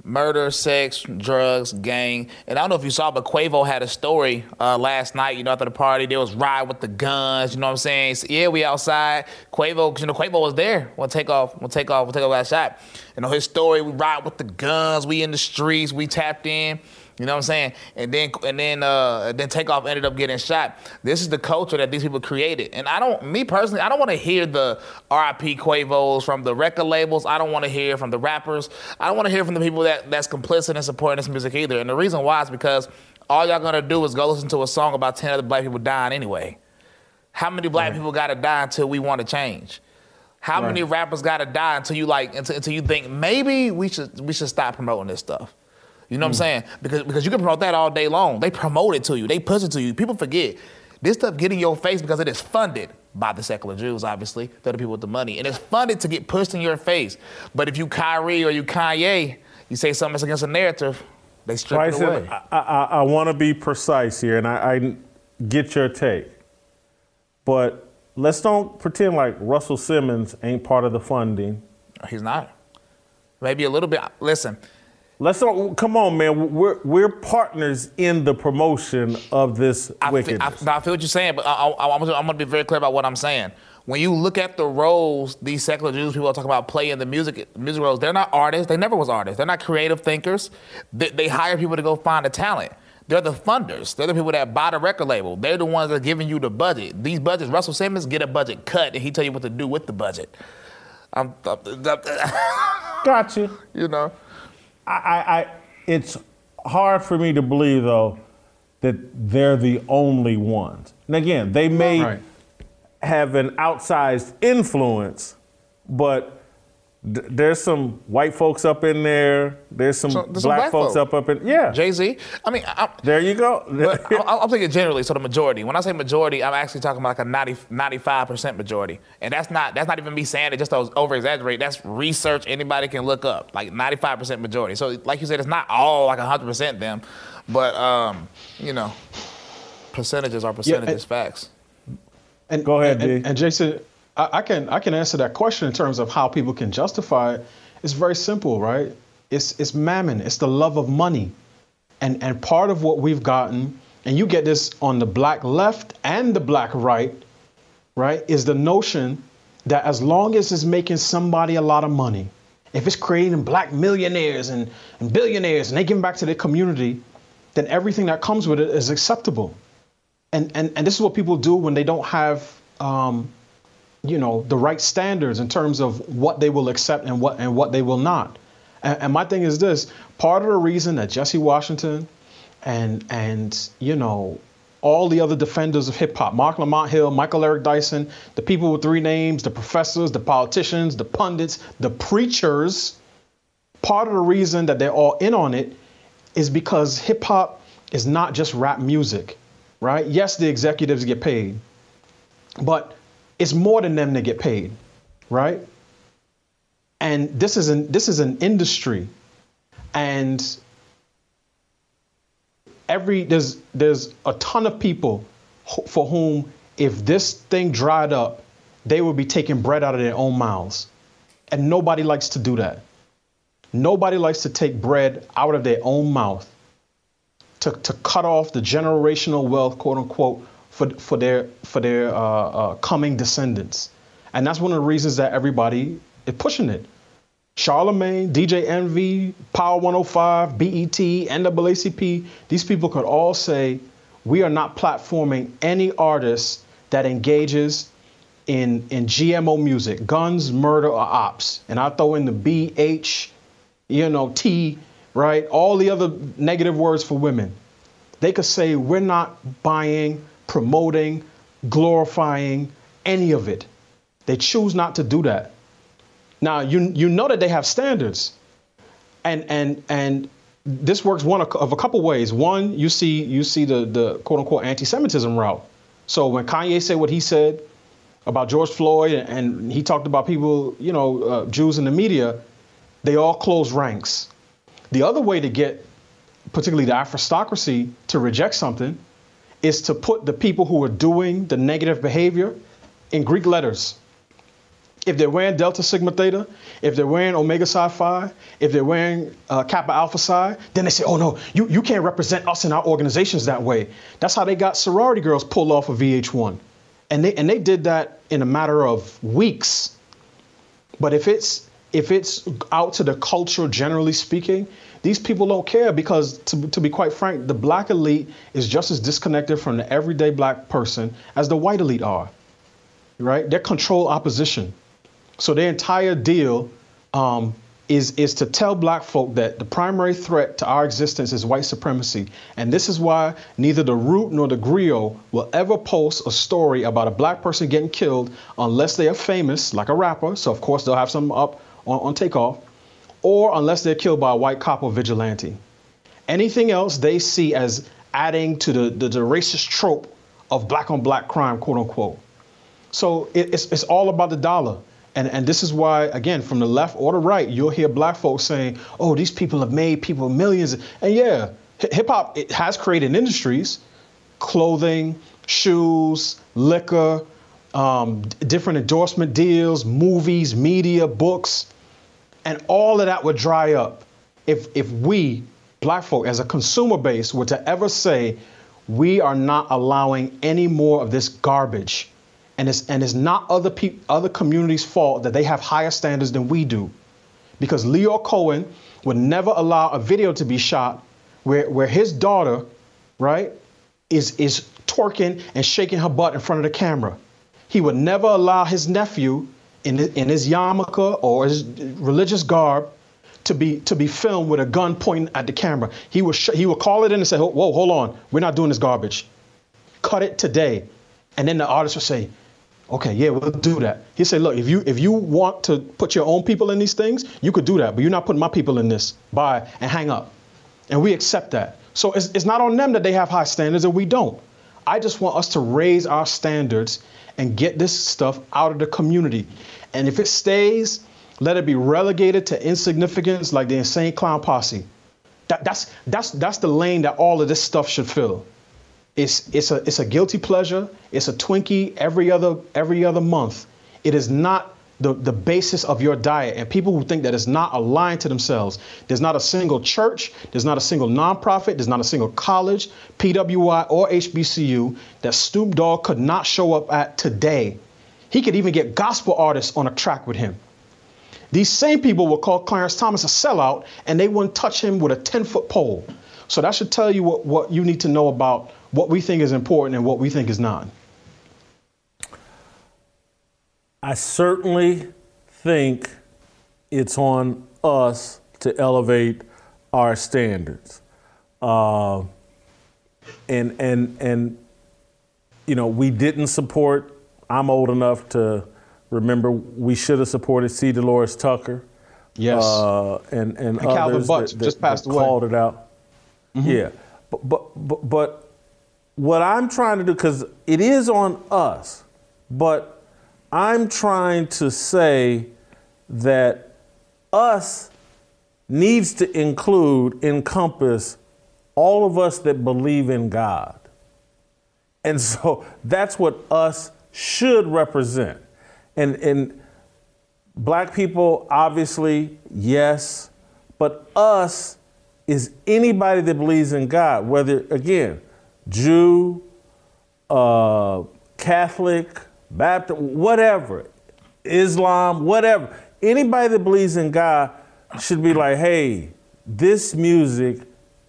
murder, sex, drugs, gang. And I don't know if you saw, but Quavo had a story uh, last night. You know, after the party, there was ride with the guns. You know what I'm saying? So, yeah, we outside. Quavo, you know, Quavo was there. We'll take off. We'll take off. We'll take off that shot. You know, his story. We ride with the guns. We in the streets. We tapped in. You know what I'm saying? And then and then uh then Takeoff ended up getting shot. This is the culture that these people created. And I don't me personally, I don't want to hear the RIP Quavos from the record labels. I don't want to hear from the rappers. I don't want to hear from the people that that's complicit in supporting this music either. And the reason why is because all y'all gonna do is go listen to a song about 10 other black people dying anyway. How many black people gotta die until we want to change? How many rappers gotta die until you like until, until you think maybe we should we should stop promoting this stuff? You know what I'm mm. saying? Because because you can promote that all day long. They promote it to you. They push it to you. People forget. This stuff get in your face because it is funded by the secular Jews, obviously. They're the people with the money. And it's funded to get pushed in your face. But if you Kyrie or you Kanye, you say something that's against the narrative, they strip it away. I, I, I want to be precise here, and I, I get your take. But let's don't pretend like Russell Simmons ain't part of the funding. He's not. Maybe a little bit. Listen, Let's don't come on, man. We're we're partners in the promotion of this I feel, wickedness. I, I feel what you're saying, but I, I, I'm, I'm going to be very clear about what I'm saying. When you look at the roles these secular Jews people are talking about playing the music music roles, they're not artists. They never was artists. They're not creative thinkers. They, they hire people to go find the talent. They're the funders. They're the people that buy the record label. They're the ones that are giving you the budget. These budgets, Russell Simmons get a budget cut, and he tell you what to do with the budget. I'm, [LAUGHS] Got you. you know. I, I, I, it's hard for me to believe though that they're the only ones. And again, they may Right. have an outsized influence, but th- there's some white folks up in there. There's some, So- there's some black, black folks folk. up up in yeah. Jay Z. I mean, I, there you go. [LAUGHS] I'm, I'm thinking generally, so the majority. When I say majority, I'm actually talking about like a 90, 95% majority. And that's not that's not even me saying it just to over exaggerate. That's research anybody can look up. Like 95% majority. So like you said, it's not all like 100% them. But, um, you know, percentages are percentages, facts. And, Go ahead, and, D. and Jason, I, I can I can answer that question in terms of how people can justify it. It's very simple, right? It's it's mammon. It's the love of money, and and part of what we've gotten, and you get this on the black left and the black right, right? Is the notion that as long as it's making somebody a lot of money, if it's creating black millionaires and, and billionaires and they give back to their community, then everything that comes with it is acceptable and and and this is what people do when they don't have um, you know the right standards in terms of what they will accept and what and what they will not and, and my thing is this part of the reason that jesse washington and and you know all the other defenders of hip hop mark lamont hill michael eric dyson the people with three names the professors the politicians the pundits the preachers part of the reason that they're all in on it is because hip hop is not just rap music, right? Yes, the executives get paid, but it's more than them that get paid, right? And this is an this is an industry, and every there's there's a ton of people for whom if this thing dried up, they would be taking bread out of their own mouths, and nobody likes to do that. Nobody likes to take bread out of their own mouth to, to cut off the generational wealth, quote unquote, for, for their for their uh, uh, coming descendants. And that's one of the reasons that everybody is pushing it. Charlemagne, DJ Envy, Power 105, BET, NAACP, these people could all say, we are not platforming any artist that engages in, in GMO music, guns, murder, or ops. And I throw in the B, H, you know, T, right? All the other negative words for women. They could say, we're not buying, promoting, glorifying any of it. They choose not to do that. Now you you know that they have standards, and and and this works one of a couple ways. One, you see you see the the quote unquote anti-Semitism route. So when Kanye said what he said about George Floyd, and he talked about people, you know, uh, Jews in the media, they all close ranks. The other way to get, particularly the aristocracy, to reject something, is to put the people who are doing the negative behavior in Greek letters if they're wearing Delta Sigma Theta, if they're wearing Omega Psi Phi, if they're wearing uh, Kappa Alpha Psi, then they say, oh no, you, you can't represent us in our organizations that way. That's how they got sorority girls pulled off of VH1. And they, and they did that in a matter of weeks. But if it's, if it's out to the culture, generally speaking, these people don't care because, to, to be quite frank, the black elite is just as disconnected from the everyday black person as the white elite are. Right? They're control opposition. So their entire deal um, is is to tell black folk that the primary threat to our existence is white supremacy. And this is why neither the Root nor the Griot will ever post a story about a black person getting killed unless they are famous, like a rapper. So of course they'll have some up on, on takeoff, or unless they're killed by a white cop or vigilante. Anything else they see as adding to the, the, the racist trope of black on black crime, quote unquote. So it, it's, it's all about the dollar. And, and this is why, again, from the left or the right, you'll hear black folks saying, oh, these people have made people millions. And yeah, hip hop has created industries, clothing, shoes, liquor, um, different endorsement deals, movies, media, books, and all of that would dry up if, if we, black folk, as a consumer base, were to ever say, we are not allowing any more of this garbage and it's and it's not other people other communities' fault that they have higher standards than we do, because Lyor Cohen would never allow a video to be shot where where his daughter, right, is is twerking and shaking her butt in front of the camera. He would never allow his nephew in in his yarmulke or his religious garb to be to be filmed with a gun pointing at the camera. He would sh- he would call it in and say, "Whoa, hold on, we're not doing this garbage. Cut it today." And then the artist would say, Okay, yeah, we'll do that. He said, look, if you if you want to put your own people in these things, you could do that, but you're not putting my people in this. Bye and hang up. And we accept that. So it's, it's not on them that they have high standards and we don't. I just want us to raise our standards and get this stuff out of the community. And if it stays, let it be relegated to insignificance like the insane clown posse. That, that's that's that's the lane that all of this stuff should fill. It's it's a it's a guilty pleasure. It's a Twinkie every other every other month. It is not the, the basis of your diet. And people who think that it's not aligned to themselves. There's not a single church, there's not a single nonprofit, there's not a single college, PWI, or HBCU that Snoop Dogg could not show up at today. He could even get gospel artists on a track with him. These same people will call Clarence Thomas a sellout and they wouldn't touch him with a 10 foot pole. So that should tell you what, what you need to know about what we think is important and what we think is not. I certainly think it's on us to elevate our standards. Uh, and and and you know, we didn't support. I'm old enough to remember we should have supported C. Delores Tucker. Yes. Uh, and, and, and Calvin Butts that, that, just passed that away. called it out. Mm-hmm. Yeah. But, but but but what I'm trying to do, because it is on us, but I'm trying to say that us needs to include, encompass all of us that believe in God. And so that's what us should represent. And, and black people, obviously, yes, but us is anybody that believes in God, whether, again, Jew, uh, Catholic, Baptist, whatever, Islam, whatever. anybody that believes in God should be like, hey, this music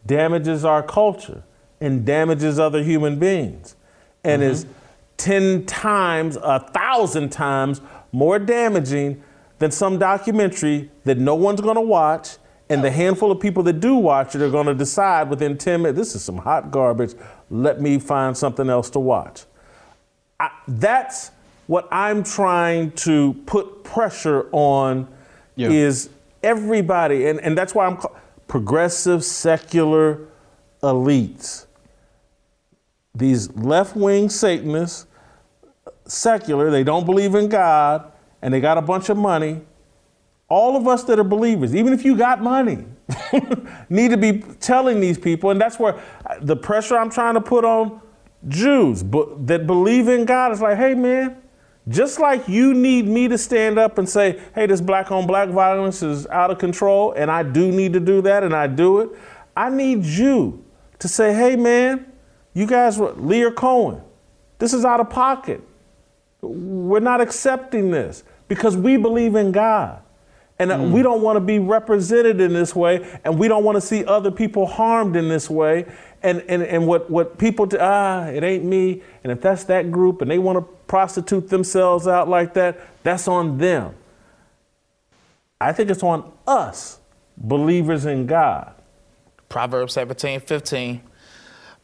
damages our culture and damages other human beings and is mm-hmm. 10 times, a thousand times more damaging than some documentary that no one's gonna watch. And the handful of people that do watch it are gonna decide within 10 minutes, this is some hot garbage, let me find something else to watch. I, that's what I'm trying to put pressure on Yeah. is everybody, and, and that's why I'm ca- progressive secular elites. These left wing Satanists, secular, they don't believe in God, and they got a bunch of money. All of us that are believers, even if you got money, [LAUGHS] need to be telling these people, and that's where uh, the pressure I'm trying to put on Jews but that believe in God is like, hey man, just like you need me to stand up and say, hey, this black on black violence is out of control, and I do need to do that, and I do it, I need you to say, hey man, you guys, were Lyor Cohen, this is out of pocket. We're not accepting this because we believe in God. And uh, we don't want to be represented in this way, and we don't want to see other people harmed in this way. And, and, and what, what people, do, ah, it ain't me. And if that's that group and they want to prostitute themselves out like that, that's on them. I think it's on us, believers in God. Proverbs 17, 15.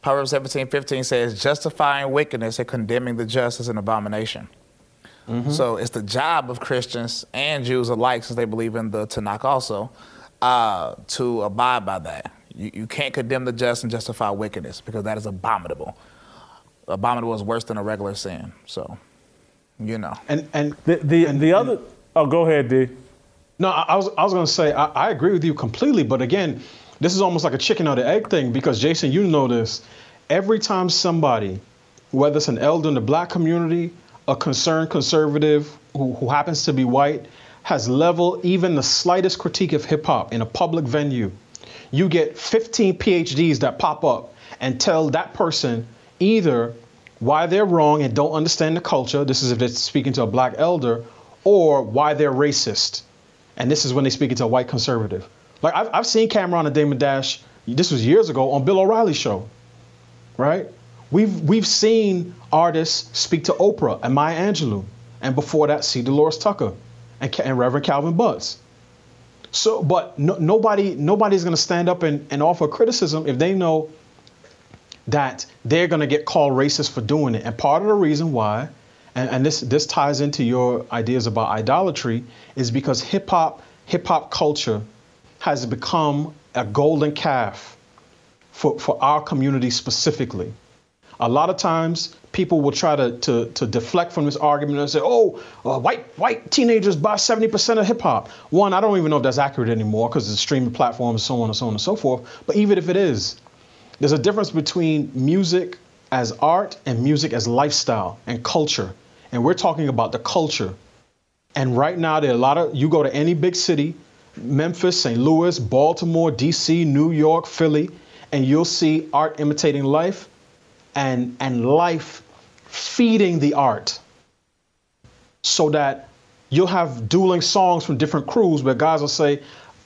Proverbs 17, 15 says, justifying wickedness and condemning the just is an abomination. So it's the job of Christians and Jews alike, since they believe in the Tanakh also, uh, to abide by that. You, you can't condemn the just and justify wickedness because that is abominable. Abominable is worse than a regular sin. So, you know. And and The, the, and, the other, oh, go ahead, D. No, I, I was I was gonna say I, I agree with you completely, but again, this is almost like a chicken or the egg thing because Jason, you know this. Every time somebody, whether it's an elder in the black community, a concerned conservative who, who happens to be white, has leveled even the slightest critique of hip hop in a public venue, you get 15 PhDs that pop up and tell that person either why they're wrong and don't understand the culture. This is if they're speaking to a black elder, or why they're racist. And this is when they speak to a white conservative. Like I've, I've seen Cam'ron and Damon Dash. This was years ago on Bill O'Reilly's show, right? We've we've seen artists speak to Oprah and Maya Angelou, and before that, C. Delores Tucker and, and Reverend Calvin Butts. So, but no, nobody nobody's gonna stand up and, and offer criticism if they know that they're gonna get called racist for doing it. And part of the reason why, and, and this this ties into your ideas about idolatry, is because hip hop hip hop culture has become a golden calf for, for our community specifically. A lot of times, people will try to, to, to deflect from this argument and say, oh, uh, white, white teenagers buy 70% of hip hop. One, I don't even know if that's accurate anymore because the streaming platforms, so on and so on and so forth. But even if it is, there's a difference between music as art and music as lifestyle and culture. And we're talking about the culture. And right now, there are a lot of, you go to any big city, Memphis, St. Louis, Baltimore, DC, New York, Philly, and you'll see art imitating life and, and life feeding the art so that you'll have dueling songs from different crews where guys will say,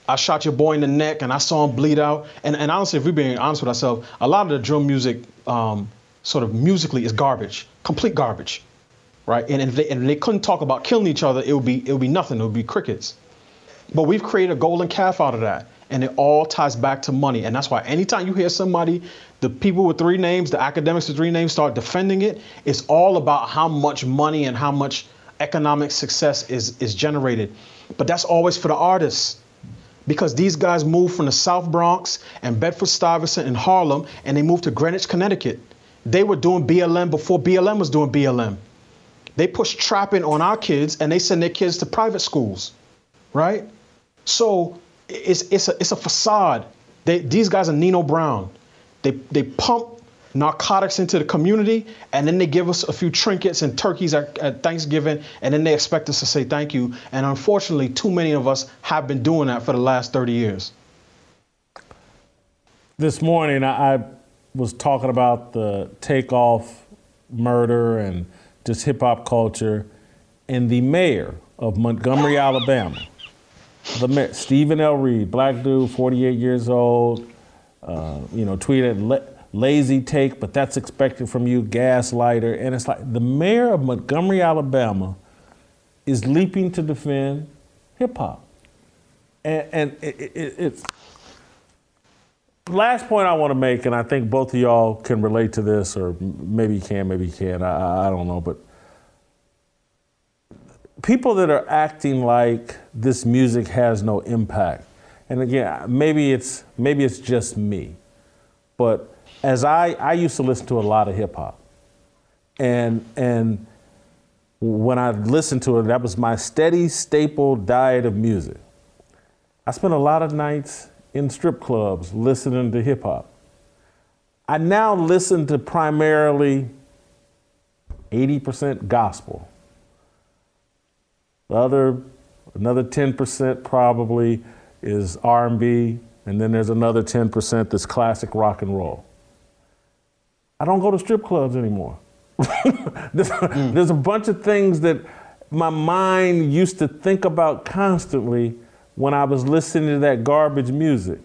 I shot your boy in the neck and I saw him bleed out. And, and honestly, if we're being honest with ourselves, a lot of the drum music, um, sort of musically, is garbage, complete garbage, right? And, and, they, and they couldn't talk about killing each other, it would be it would be nothing. It would be crickets. But we've created a golden calf out of that. And it all ties back to money. And that's why anytime you hear somebody, the people with three names, the academics with three names start defending it, it's all about how much money and how much economic success is, is generated. But that's always for the artists. Because these guys moved from the South Bronx and Bedford Stuyvesant and Harlem, and they moved to Greenwich, Connecticut. They were doing BLM before BLM was doing BLM. They pushed trapping on our kids, and they send their kids to private schools, right? So it's it's a it's a facade. They, these guys are Nino Brown. They they pump narcotics into the community, and then they give us a few trinkets and turkeys at, at Thanksgiving, and then they expect us to say thank you. And unfortunately, too many of us have been doing that for the last 30 years. This morning, I, I was talking about the takeoff murder and just hip hop culture, and the mayor of Montgomery, Alabama, the mayor, Steven L. Reed, black dude, 48 years old, uh, you know, tweeted la- lazy take, but that's expected from you, gaslighter. And it's like the mayor of Montgomery, Alabama, is leaping to defend hip hop, and, and it, it, it's last point I want to make, and I think both of y'all can relate to this, or maybe you can, maybe you can. I- I don't know, but people that are acting like this music has no impact, and again, maybe it's maybe it's just me, but as I I used to listen to a lot of hip hop, and and when I listened to it, that was my steady staple diet of music. I spent a lot of nights in strip clubs listening to hip hop. I now listen to primarily 80% gospel. The other another 10% probably is R&B and then there's another 10% that's classic rock and roll. I don't go to strip clubs anymore. [LAUGHS] there's, mm. there's a bunch of things that my mind used to think about constantly when I was listening to that garbage music.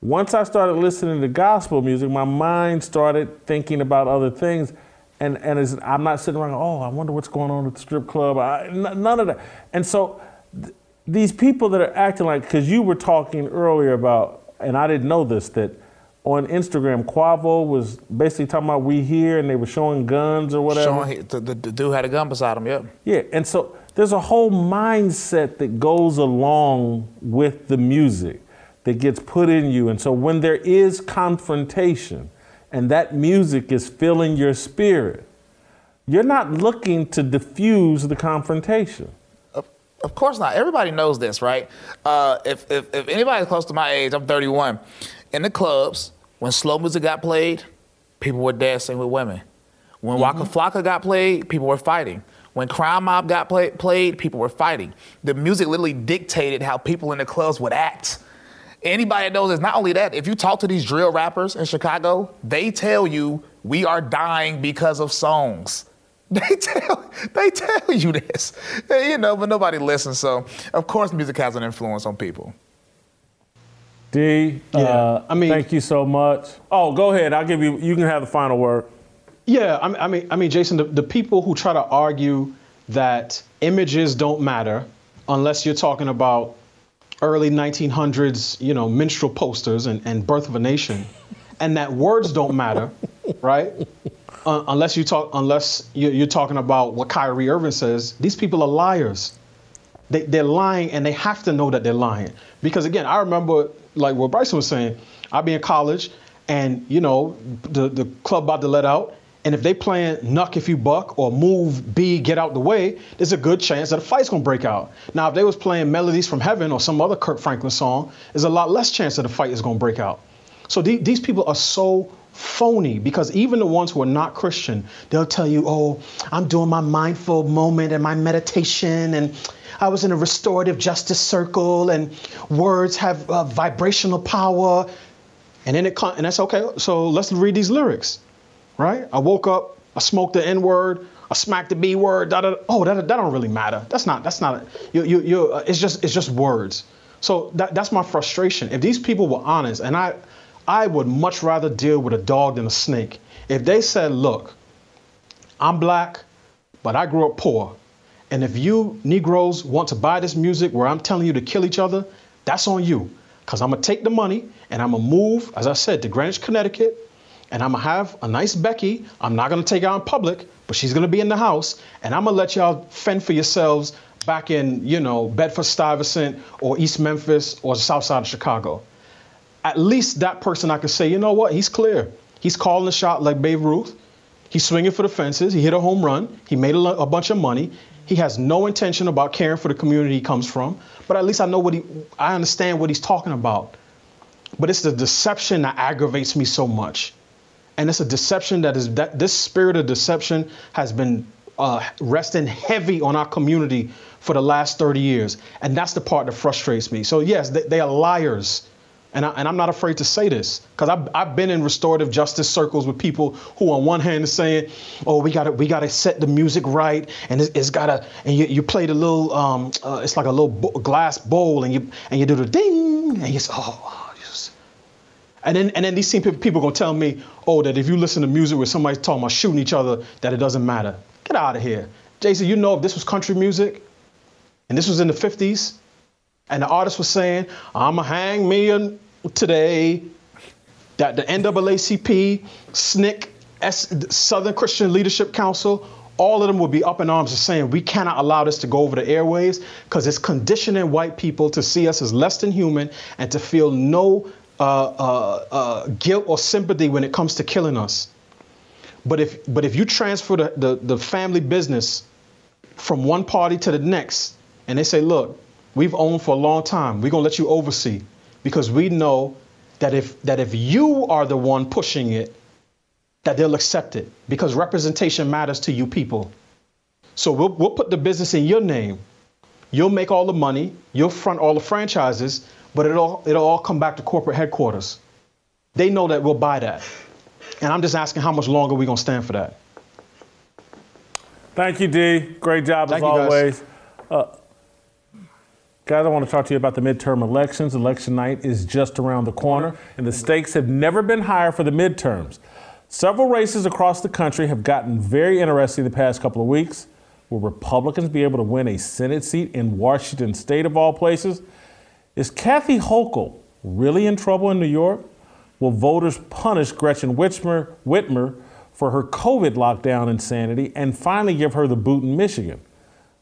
Once I started listening to gospel music, my mind started thinking about other things. And, and I'm not sitting around, oh, I wonder what's going on at the strip club. I, n- none of that. And so th- these people that are acting like, because you were talking earlier about, and I didn't know this, that on Instagram, Quavo was basically talking about we here and they were showing guns or whatever. Showing he- the, the, the dude had a gun beside him. Yep. Yeah, and so there's a whole mindset that goes along with the music that gets put in you. And so when there is confrontation and that music is filling your spirit, you're not looking to diffuse the confrontation. Of course not. Everybody knows this, right? Uh, if, if, if anybody's close to my age, I'm 31. In the clubs, when slow music got played, people were dancing with women. When Waka Flocka got played, people were fighting. When Crime Mob got play, played, people were fighting. The music literally dictated how people in the clubs would act. Anybody that knows this, not only that, if you talk to these drill rappers in Chicago, they tell you we are dying because of songs. [LAUGHS] They tell they tell you this, you know, but nobody listens. So of course, music has an influence on people. D, Yeah, uh, I mean- thank you so much. Oh, go ahead. I'll give you. You can have the final word. Yeah, I mean, I mean, I mean, Jason, the, the people who try to argue that images don't matter unless you're talking about early 1900s, you know, minstrel posters and, and Birth of a Nation, and that words don't matter, right? Uh, unless you talk, unless you- you're talking about what Kyrie Irving says, these people are liars. They, they're lying and they have to know that they're lying. Because again, I remember, like what Bryson was saying, I'd be in college and, you know, the, the club about to let out. And if they playing Knuck If You Buck or Move B, Get Out the Way, there's a good chance that a fight's gonna break out. Now, if they was playing Melodies from Heaven or some other Kirk Franklin song, there's a lot less chance that a fight is gonna break out. So the- these people are so phony because even the ones who are not Christian, they'll tell you, oh, I'm doing my mindful moment and my meditation and I was in a restorative justice circle and words have uh, vibrational power. And then it, con- and that's okay. So let's read these lyrics, right? I woke up, I smoked the N word, I smacked the B word. Da, da. Oh, that, that don't really matter. That's not. That's not. You, you, you. Uh, it's just. It's just words. So that, that's my frustration. If these people were honest, and I, I would much rather deal with a dog than a snake. If they said, look, I'm black, but I grew up poor. And if you Negroes want to buy this music where I'm telling you to kill each other, that's on you. Because I'm to take the money and I'm to move, as I said, to Greenwich, Connecticut. And I'm to have a nice Becky. I'm not to take her out in public, but she's to be in the house. And I'm to let y'all fend for yourselves back in, you know, Bedford Stuyvesant or East Memphis or the south side of Chicago. At least that person I could say, you know what? He's clear. He's calling the shot like Babe Ruth. He's swinging for the fences. He hit a home run. He made a bunch of money. He has no intention about caring for the community he comes from. But at least I know what he, I understand what he's talking about. But it's the deception that aggravates me so much. And it's a deception that is, that this spirit of deception has been uh, resting heavy on our community for the last 30 years. And that's the part that frustrates me. So, yes, they, they are liars. and, I, and I'm not afraid to say this because I've, I've been in restorative justice circles with people who, on one hand, are saying, "Oh, we got to we got to set the music right, and it's, it's got to," and you, you play the little, um, uh, it's like a little bo- glass bowl, and you and you do the ding, and you say, "Oh, oh just." And then and then these same people, people gonna tell me, "Oh, that if you listen to music where somebody's talking about shooting each other, that it doesn't matter." Get out of here, Jason. You know if this was country music, and this was in the 50s, and the artist was saying, "I'ma hang me today that the NAACP, SNCC, S, Southern Christian Leadership Council, all of them would be up in arms and saying we cannot allow this to go over the airwaves because it's conditioning white people to see us as less than human and to feel no uh, uh, uh, guilt or sympathy when it comes to killing us. But if but if you transfer the, the, the family business from one party to the next, and they say, look, we've owned for a long time, we're gonna let you oversee because we know that if that if you are the one pushing it, that they'll accept it because representation matters to you people. So we'll we'll put the business in your name. You'll make all the money, you'll front all the franchises, but it'll it'll all come back to corporate headquarters. They know that we'll buy that. And I'm just asking how much longer we're gonna stand for that. Thank you, D. Great job Thank as you, guys. always. Uh, guys, I want to talk to you about the midterm elections. Election night is just around the corner, and the stakes have never been higher for the midterms. Several races across the country have gotten very interesting the past couple of weeks. Will Republicans be able to win a Senate seat in Washington state of all places? Is Kathy Hochul really in trouble in New York? Will voters punish Gretchen Whitmer, Whitmer for her COVID lockdown insanity and finally give her the boot in Michigan?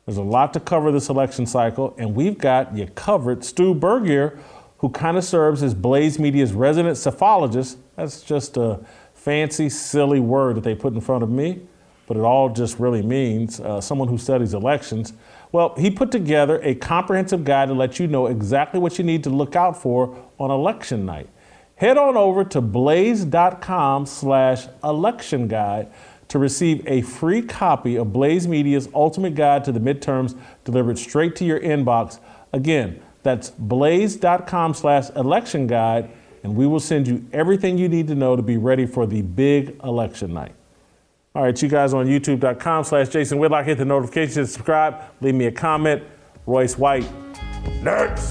There's a lot to cover this election cycle, and we've got you covered. Stu Burguiere, who kind of serves as Blaze Media's resident psephologist. That's just a fancy, silly word that they put in front of me, but it all just really means uh, someone who studies elections. Well, he put together a comprehensive guide to let you know exactly what you need to look out for on election night. Head on over to blaze.com slash election guide to receive a free copy of Blaze Media's Ultimate Guide to the Midterms delivered straight to your inbox. Again, that's blaze.com slash election guide, and we will send you everything you need to know to be ready for the big election night. All right, you guys on youtube.com slash Jason Whitlock, hit the notification, subscribe, leave me a comment. Royce White, next.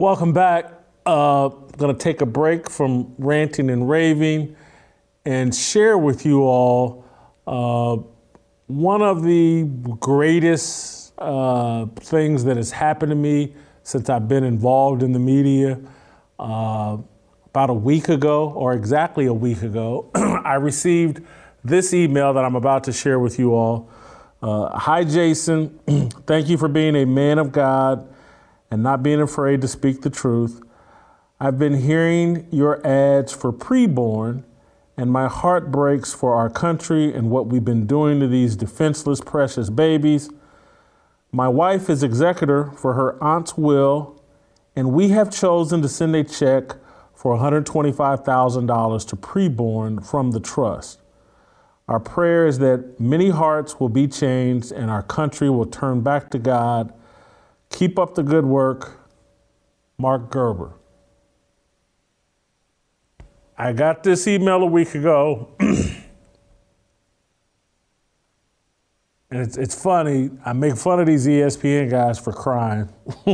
Welcome back. Uh, going to take a break from ranting and raving and share with you all uh, one of the greatest uh, things that has happened to me since I've been involved in the media. Uh, about a week ago, or exactly a week ago, [CLEARS THROAT] I received this email that I'm about to share with you all. Uh, Hi, Jason. [CLEARS THROAT] Thank you for being a man of God and not being afraid to speak the truth. I've been hearing your ads for preborn, and my heart breaks for our country and what we've been doing to these defenseless, precious babies. My wife is executor for her aunt's will, and we have chosen to send a check for $125,000 to preborn from the trust. Our prayer is that many hearts will be changed and our country will turn back to God. Keep up the good work. Mark Gerber. I got this email a week ago. [CLEARS THROAT] and it's, it's funny. I make fun of these ESPN guys for crying. [LAUGHS]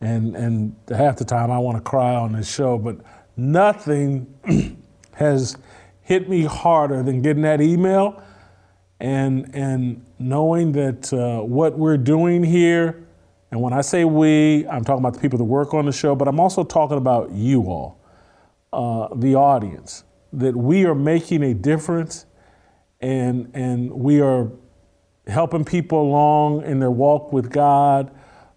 and, and half the time I want to cry on this show, but nothing [CLEARS THROAT] has hit me harder than getting that email and, and knowing that uh, what we're doing here, and when I say we, I'm talking about the people that work on the show, but I'm also talking about you all, uh, the audience, that we are making a difference and, and we are helping people along in their walk with God.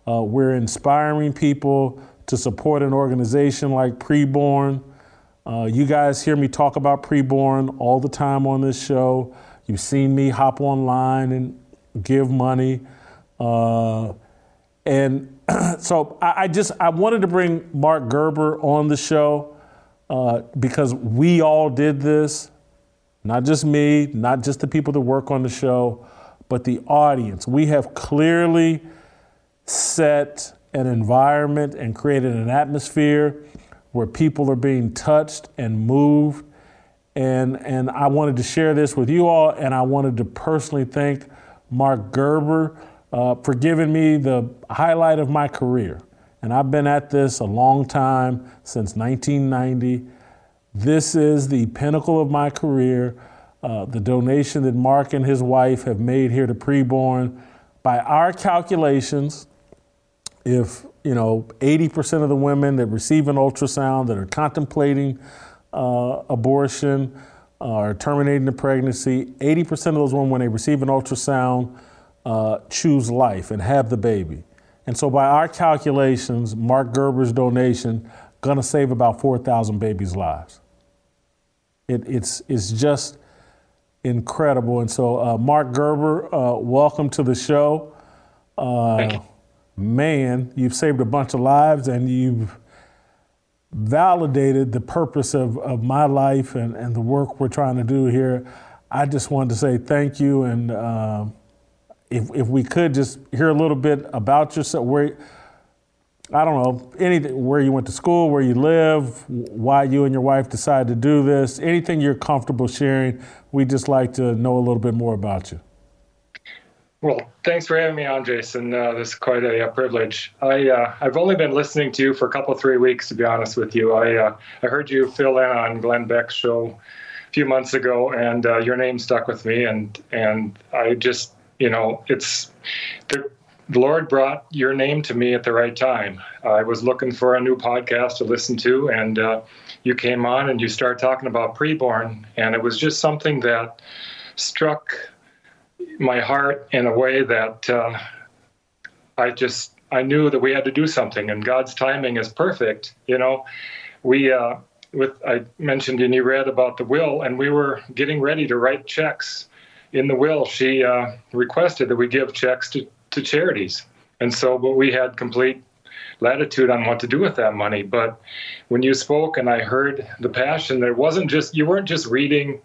Uh, we're inspiring people to support an organization like Preborn. Uh, you guys hear me talk about Preborn all the time on this show. You've seen me hop online and give money. Uh, and [CLEARS THROAT] so I, I, just I wanted to bring Mark Gerber on the show uh, because we all did this, not just me, not just the people that work on the show, but the audience. We have clearly set an environment and created an atmosphere where people are being touched and moved. And, and I wanted to share this with you all, and I wanted to personally thank Mark Gerber uh, for giving me the highlight of my career. And I've been at this a long time, since 1990. This is the pinnacle of my career. Uh, the donation that Mark and his wife have made here to preborn, by our calculations, if you know 80% of the women that receive an ultrasound that are contemplating uh, abortion uh, or terminating the pregnancy, 80% of those women, when they receive an ultrasound, uh, choose life and have the baby. And so, by our calculations, Mark Gerber's donation gonna save about 4,000 babies' lives. It, it's it's just incredible. And so, uh, Mark Gerber, uh, welcome to the show. Uh, man, you've saved a bunch of lives and you've validated the purpose of, of my life and, and the work we're trying to do here. I just wanted to say thank you. And uh, if, if we could just hear a little bit about yourself, where, I don't know, anything, where you went to school, where you live, why you and your wife decided to do this, anything you're comfortable sharing, we'd just like to know a little bit more about you. Well, thanks for having me on, Jason. Uh, this is quite a, a privilege. I uh, I've only been listening to you for a couple three weeks, to be honest with you. I uh, I heard you fill in on Glenn Beck's show a few months ago, and uh, your name stuck with me, and and I just you know it's the, Lord brought your name to me at the right time. I was looking for a new podcast to listen to, and uh, you came on and you started talking about preborn, and it was just something that struck my heart in a way that uh, I just I knew that we had to do something, and God's timing is perfect. You know, we uh, with I mentioned and you read about the will, and we were getting ready to write checks. In the will, she uh, requested that we give checks to, to charities, and so but we had complete latitude on what to do with that money. But when you spoke and I heard the passion, there wasn't just you weren't just reading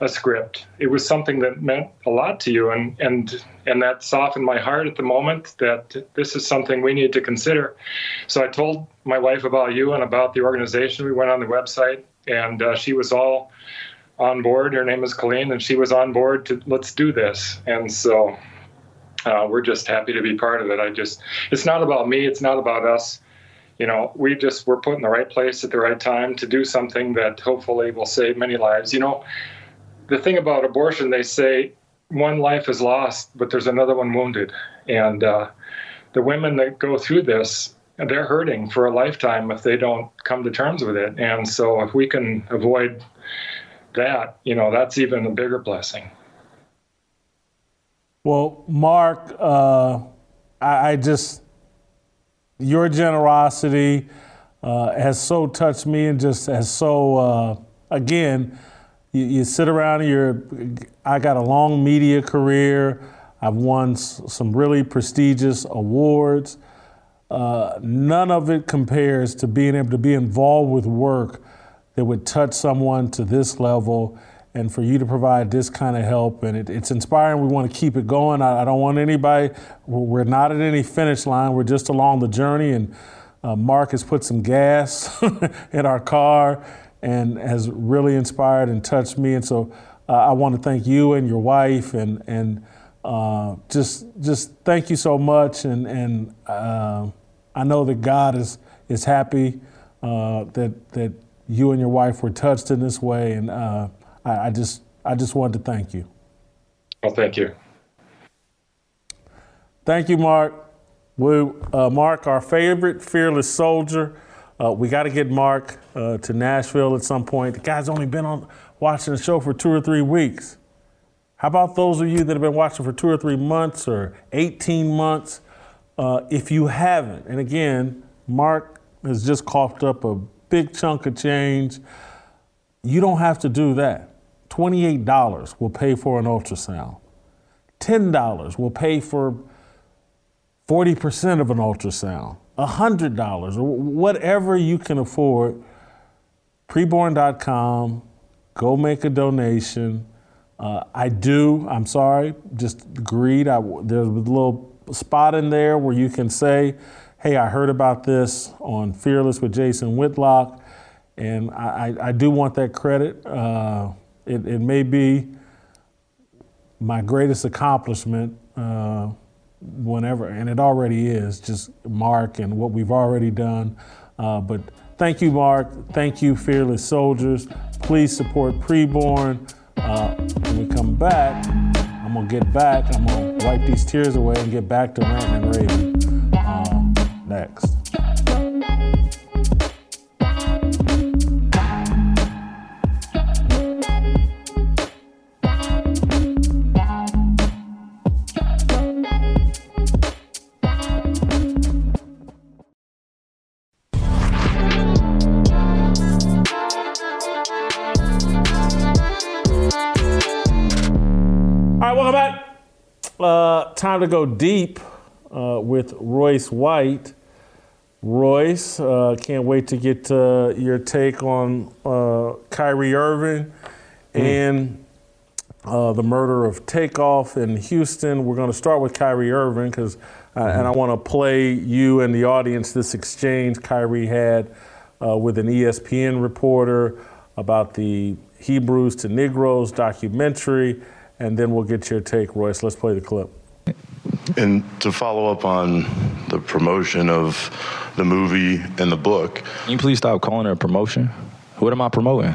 a script. It was something that meant a lot to you, and and and that softened my heart at the moment that this is something we need to consider. So I told my wife about you and about the organization. We went on the website, and uh, she was all on board. Her name is Colleen, and she was on board to let's do this. And so uh, we're just happy to be part of it. I just it's not about me. It's not about us you know, we just we're put in the right place at the right time to do something that hopefully will save many lives. You know, the thing about abortion, they say one life is lost, but there's another one wounded. And uh, the women that go through this, they're hurting for a lifetime if they don't come to terms with it. And so if we can avoid that, you know, that's even a bigger blessing. Well, Mark, uh, I, I, just, your generosity uh, has so touched me and just has so, uh, again, you, you sit around you're i got a long media career i've won s- some really prestigious awards uh, none of it compares to being able to be involved with work that would touch someone to this level and for you to provide this kind of help. And it, it's inspiring. We want to keep it going. I, I, don't want anybody we're not at any finish line. We're just along the journey. And uh, mark has put some gas [LAUGHS] in our car and has really inspired and touched me. And so uh, I want to thank you and your wife and and uh, just just thank you so much. And and uh, I know that God is is happy uh, that that you and your wife were touched in this way. And uh, I, I just I just wanted to thank you. Well, thank you. Thank you, Mark. We, uh, Mark, our favorite fearless soldier. Uh, we got to get Mark uh, to Nashville at some point. The guy's only been on watching the show for two or three weeks. How about those of you that have been watching for two or three months or 18 months? Uh, if you haven't, and again, Mark has just coughed up a big chunk of change. You don't have to do that. $28 will pay for an ultrasound. $10 will pay for 40% of an ultrasound. $100 or whatever you can afford, preborn.com. Go make a donation. Uh, I do. I'm sorry. Just greed. I, there's a little spot in there where you can say, "Hey, I heard about this on Fearless with Jason Whitlock," and I, I, do want that credit. Uh, it, it may be my greatest accomplishment uh, whenever, and it already is, just Mark and what we've already done. Uh, but thank you, Mark. Thank you, Fearless Soldiers. Please support Preborn. Uh, when we come back, I'm gonna get back. I'm gonna wipe these tears away and get back to ranting and raving next. All right, welcome back. Uh, time to go deep uh, with Royce White. Royce, uh, can't wait to get uh, your take on uh, Kyrie Irving and uh, the murder of Takeoff in Houston. We're going to start with Kyrie Irving because, and I want to play you and the audience this exchange Kyrie had uh, with an ESPN reporter about the Hebrews to Negroes documentary, and then we'll get your take, Royce. Let's play the clip. And to follow up on the promotion of the movie and the book, Can you please stop calling it a promotion? What am I promoting?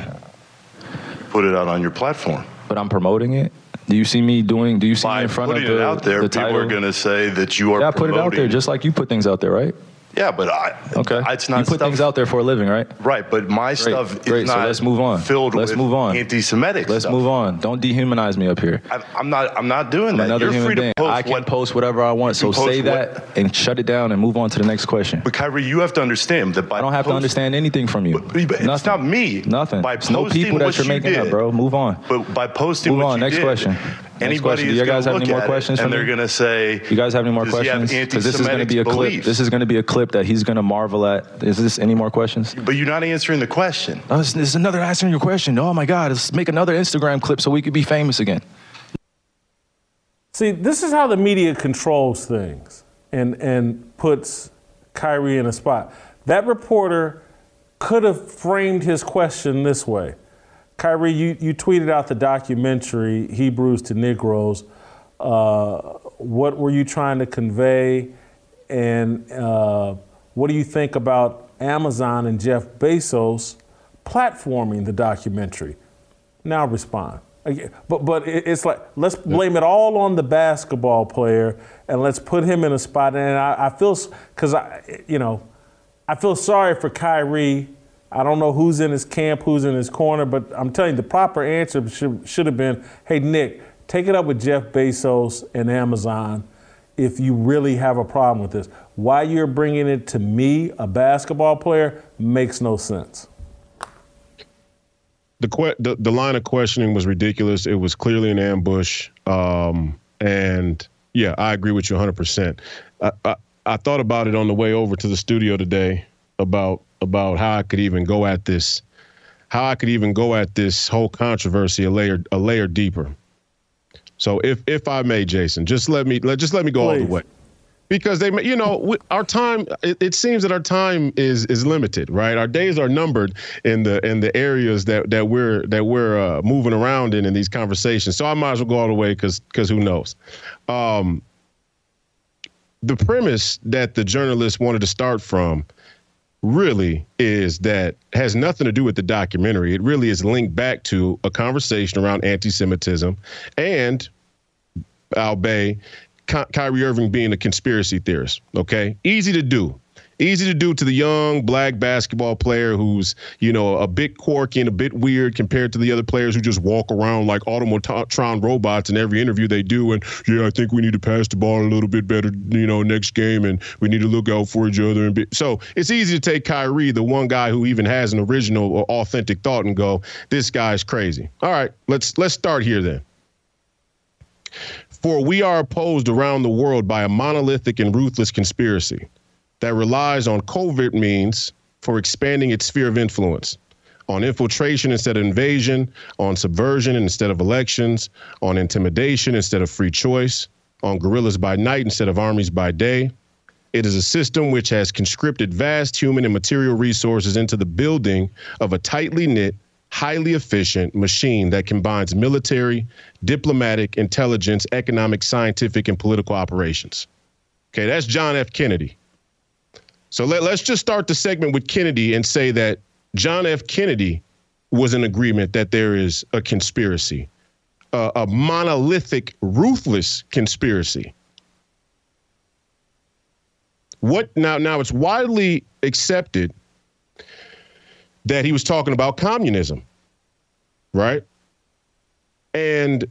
put it out on your platform. But I'm promoting it. Do you see me doing? Do you see me in front of the, it out there, the people title? are going to say that you are yeah, I put it out there just like you put things out there, right? Yeah, but I, Okay. it's not you put stuff- things out there for a living, right? Right, but my Great, stuff is great. not so let's move on. filled let's with move on. anti-Semitic Let's stuff. move on. Don't dehumanize me up here. I, I'm not. I'm not doing I'm that. another You're human free being. to post I can what. post whatever I want. So post say what- that and shut it down and move on to the next question. But Kyrie, you have to understand that by I don't have to understand anything from you. But, but it's Nothing. not me. Nothing. By It's no people that you're you making up, bro. Move on. But by posting Move what on. you Next question. Next Anybody question. Do you guys have any more questions and they're going to say, You guys have any more "Does he have questions? Because this is going to be a clip. This is going to be a clip that he's going to marvel at. Is this any more questions? But you're not answering the question. Oh, this this is another answering your question. Oh my God! Let's make another Instagram clip so we could be famous again. See, this is how the media controls things and, and puts Kyrie in a spot. That reporter could have framed his question this way Kyrie, you, you tweeted out the documentary, Hebrews to Negroes. Uh, what were you trying to convey? And uh, what do you think about Amazon and Jeff Bezos platforming the documentary? Now respond. But but it's like let's blame it all on the basketball player and let's put him in a spot. And I, I feel because I you know I feel sorry for Kyrie. I don't know who's in his camp, who's in his corner, but I'm telling you the proper answer should should have been, hey Nick, take it up with Jeff Bezos and Amazon if you really have a problem with this. Why you're bringing it to me, a basketball player, makes no sense. the, que- the the line of questioning was ridiculous. It was clearly an ambush. Um, and yeah, I agree with you 100. percent I, I I thought about it on the way over to the studio today about about how I could even go at this, how I could even go at this whole controversy a layer a layer deeper. So if if I may, Jason, just let me let just let me go all the way. Because they you know our time it, it seems that our time is is limited right? Our days are numbered in the in the areas that that we're that we're uh, moving around in in these conversations. So i might as well go all the way because because who knows? Um the premise that the journalist wanted to start from really is that has nothing to do with the documentary it really is linked back to a conversation around anti-semitism and Al Bay, Ky- Kyrie Irving being a conspiracy theorist. Okay, easy to do. Easy to do to the young black basketball player who's, you know, a bit quirky and a bit weird compared to the other players who just walk around like Automatron robots in every interview they do. And yeah, I think we need to pass the ball a little bit better, you know, next game, and we need to look out for each other. And be, so it's easy to take Kyrie, the one guy who even has an original or authentic thought, and go, this guy's crazy. All right, let's let's start here then. For we are opposed around the world by a monolithic and ruthless conspiracy that relies on covert means for expanding its sphere of influence. on infiltration instead of invasion, on subversion instead of elections, on intimidation instead of free choice, on guerrillas by night instead of armies by day. It is a system which has conscripted vast human and material resources into the building of a tightly knit, highly efficient machine that combines military, diplomatic, intelligence, economic, scientific, and political operations. Okay, that's John F. Kennedy. So let, let's just start the segment with Kennedy and say that John F. Kennedy was in agreement that there is a conspiracy, a monolithic, ruthless conspiracy. What now? Now it's widely accepted that he was talking about communism, right? And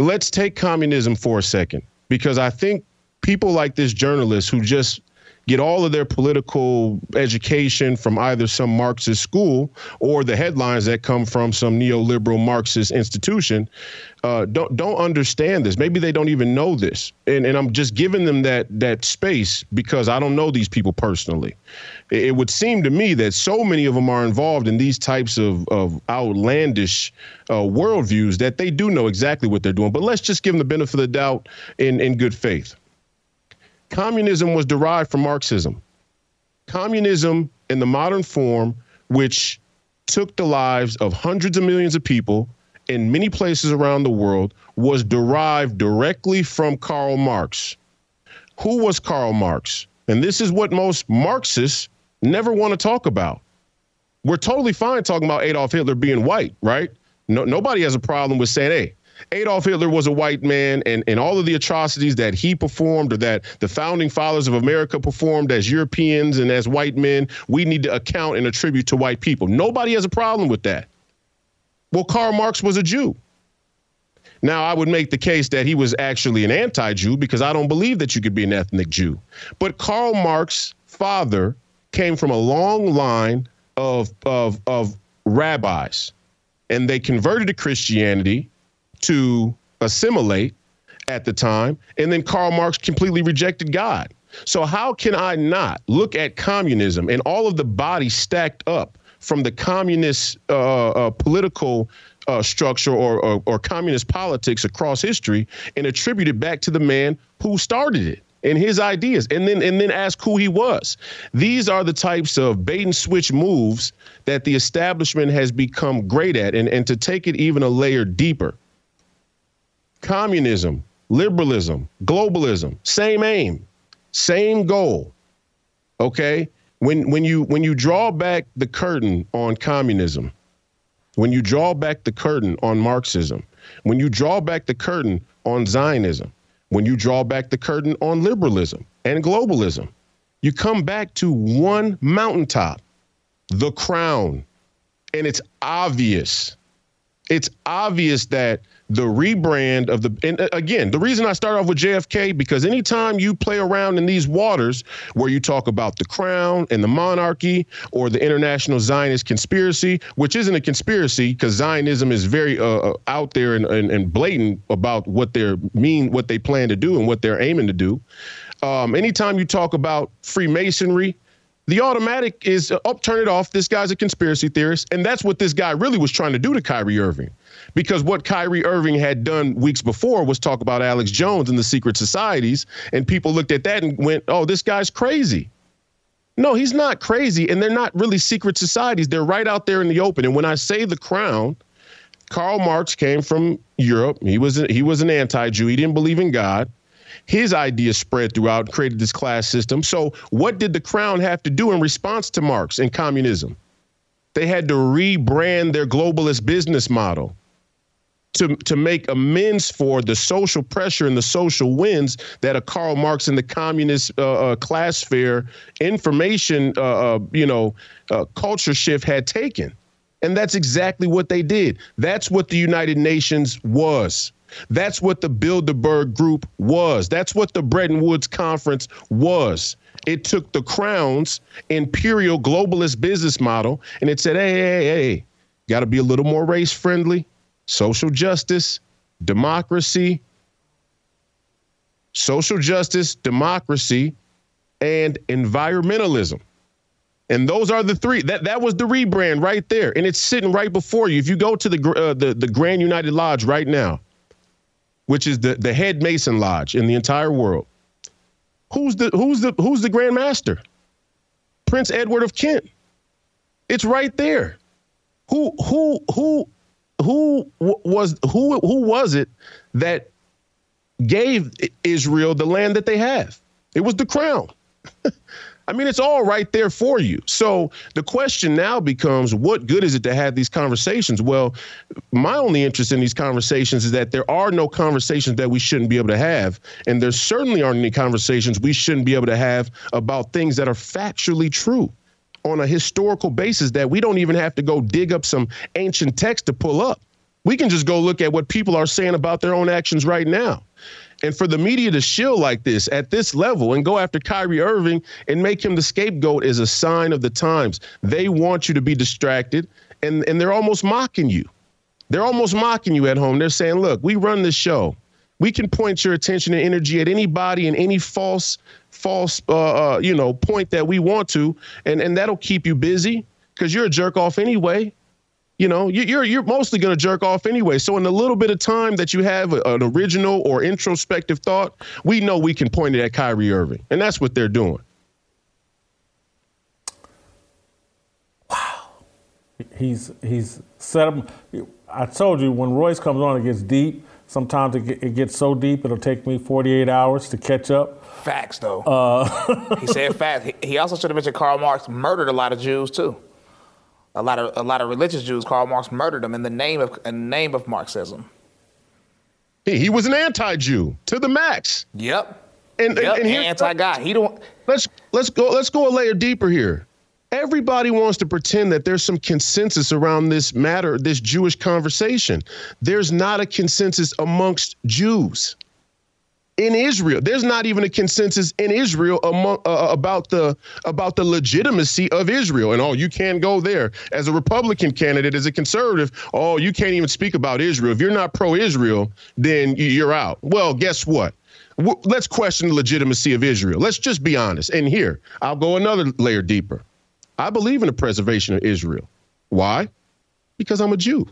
let's take communism for a second, because I think people like this journalist who just get all of their political education from either some Marxist school or the headlines that come from some neoliberal Marxist institution uh, don't don't understand this. Maybe they don't even know this, and and I'm just giving them that that space because I don't know these people personally. It, it would seem to me that so many of them are involved in these types of of outlandish uh, worldviews that they do know exactly what they're doing. But let's just give them the benefit of the doubt in in good faith communism was derived from Marxism. Communism in the modern form, which took the lives of hundreds of millions of people in many places around the world, was derived directly from Karl Marx. Who was Karl Marx? And this is what most Marxists never want to talk about. We're totally fine talking about Adolf Hitler being white, right? No, nobody has a problem with saying, hey, Adolf Hitler was a white man, and, and all of the atrocities that he performed or that the founding fathers of America performed as Europeans and as white men, we need to account and attribute to white people. Nobody has a problem with that. Well, Karl Marx was a Jew. Now, I would make the case that he was actually an anti Jew because I don't believe that you could be an ethnic Jew. But Karl Marx's father came from a long line of, of, of rabbis, and they converted to Christianity to assimilate at the time. And then Karl Marx completely rejected God. So, how can I not look at communism and all of the bodies stacked up from the communist uh, uh, political uh, structure or, or, or communist politics across history and attribute it back to the man who started it? and his ideas and then and then ask who he was. These are the types of bait and switch moves that the establishment has become great at and, and to take it even a layer deeper communism, liberalism, globalism, same aim, same goal. Okay? When when you when you draw back the curtain on communism, when you draw back the curtain on Marxism, when you draw back the curtain on Zionism, when you draw back the curtain on liberalism and globalism, you come back to one mountaintop, the crown. And it's obvious. It's obvious that the rebrand of the and uh, again the reason i start off with jfk because anytime you play around in these waters where you talk about the crown and the monarchy or the international zionist conspiracy which isn't a conspiracy because zionism is very uh, uh, out there and, and, and, blatant about what they mean what they plan to do and what they're aiming to do um, anytime you talk about freemasonry the automatic is uh, up, turn it off. This guy's a conspiracy theorist. And that's what this guy really was trying to do to Kyrie Irving. Because what Kyrie Irving had done weeks before was talk about Alex Jones and the secret societies. And people looked at that and went, oh, this guy's crazy. No, he's not crazy. And they're not really secret societies. They're right out there in the open. And when I say the crown, Karl Marx came from Europe. He was, he was an anti Jew. He didn't believe in God. His ideas spread throughout created this class system. So, what did the crown have to do in response to Marx and communism? They had to rebrand their globalist business model to, to make amends for the social pressure and the social wins that a Karl Marx and the communist uh, uh, class fair information, uh, uh you know, uh, culture shift had taken. And that's exactly what they did. That's what the United Nations was. That's what the Bilderberg Group was. That's what the Bretton Woods Conference was. It took the Crown's imperial globalist business model and it said, hey, hey, hey, got to be a little more race friendly, social justice, democracy, social justice, democracy, and environmentalism. And those are the three. That that was the rebrand right there, and it's sitting right before you. If you go to the uh, the the Grand United Lodge right now, which is the the head Mason Lodge in the entire world, who's the who's the who's the Grand Master? Prince Edward of Kent. It's right there. Who who who who was who who was it that gave Israel the land that they have? It was the crown. [LAUGHS] I mean, it's all right there for you. So the question now becomes what good is it to have these conversations? Well, my only interest in these conversations is that there are no conversations that we shouldn't be able to have. And there certainly aren't any conversations we shouldn't be able to have about things that are factually true on a historical basis that we don't even have to go dig up some ancient text to pull up. We can just go look at what people are saying about their own actions right now. And for the media to shill like this at this level and go after Kyrie Irving and make him the scapegoat is a sign of the times. They want you to be distracted and, and they're almost mocking you. They're almost mocking you at home. They're saying, look, we run this show. We can point your attention and energy at anybody and any false, false, uh, uh, you know, point that we want to, and and that'll keep you busy because you're a jerk off anyway. You know, you- you're you're mostly going to jerk off anyway. So in the little bit of time that you have a- an original or introspective thought, we know we can point it at Kyrie Irving, and that's what they're doing. Wow, he's he's set up. I told you when Royce comes on, it gets deep. Sometimes it gets so deep it'll take me 48 hours to catch up. Facts, though. Uh, [LAUGHS] he said facts. He, he also should have mentioned Karl Marx murdered a lot of Jews too. A lot of a lot of religious Jews. Karl Marx murdered them in the name of in the name of Marxism. He, he was an anti-Jew to the max. Yep. And, Yep, and here's- anti-God. He don't. Let's let's go let's go a layer deeper here. Everybody wants to pretend that there's some consensus around this matter, this Jewish conversation. There's not a consensus amongst Jews in Israel. There's not even a consensus in Israel among, uh, about the about the legitimacy of Israel. And oh, you can't go there as a Republican candidate, as a conservative. Oh, you can't even speak about Israel. If you're not pro-Israel, then you're out. Well, guess what? Let's question the legitimacy of Israel. Let's just be honest. And here, I'll go another layer deeper. I believe in the preservation of Israel. Why? Because I'm a Jew.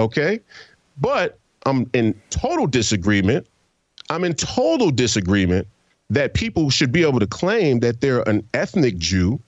Okay. But I'm in total disagreement. I'm in total disagreement that people should be able to claim that they're an ethnic Jew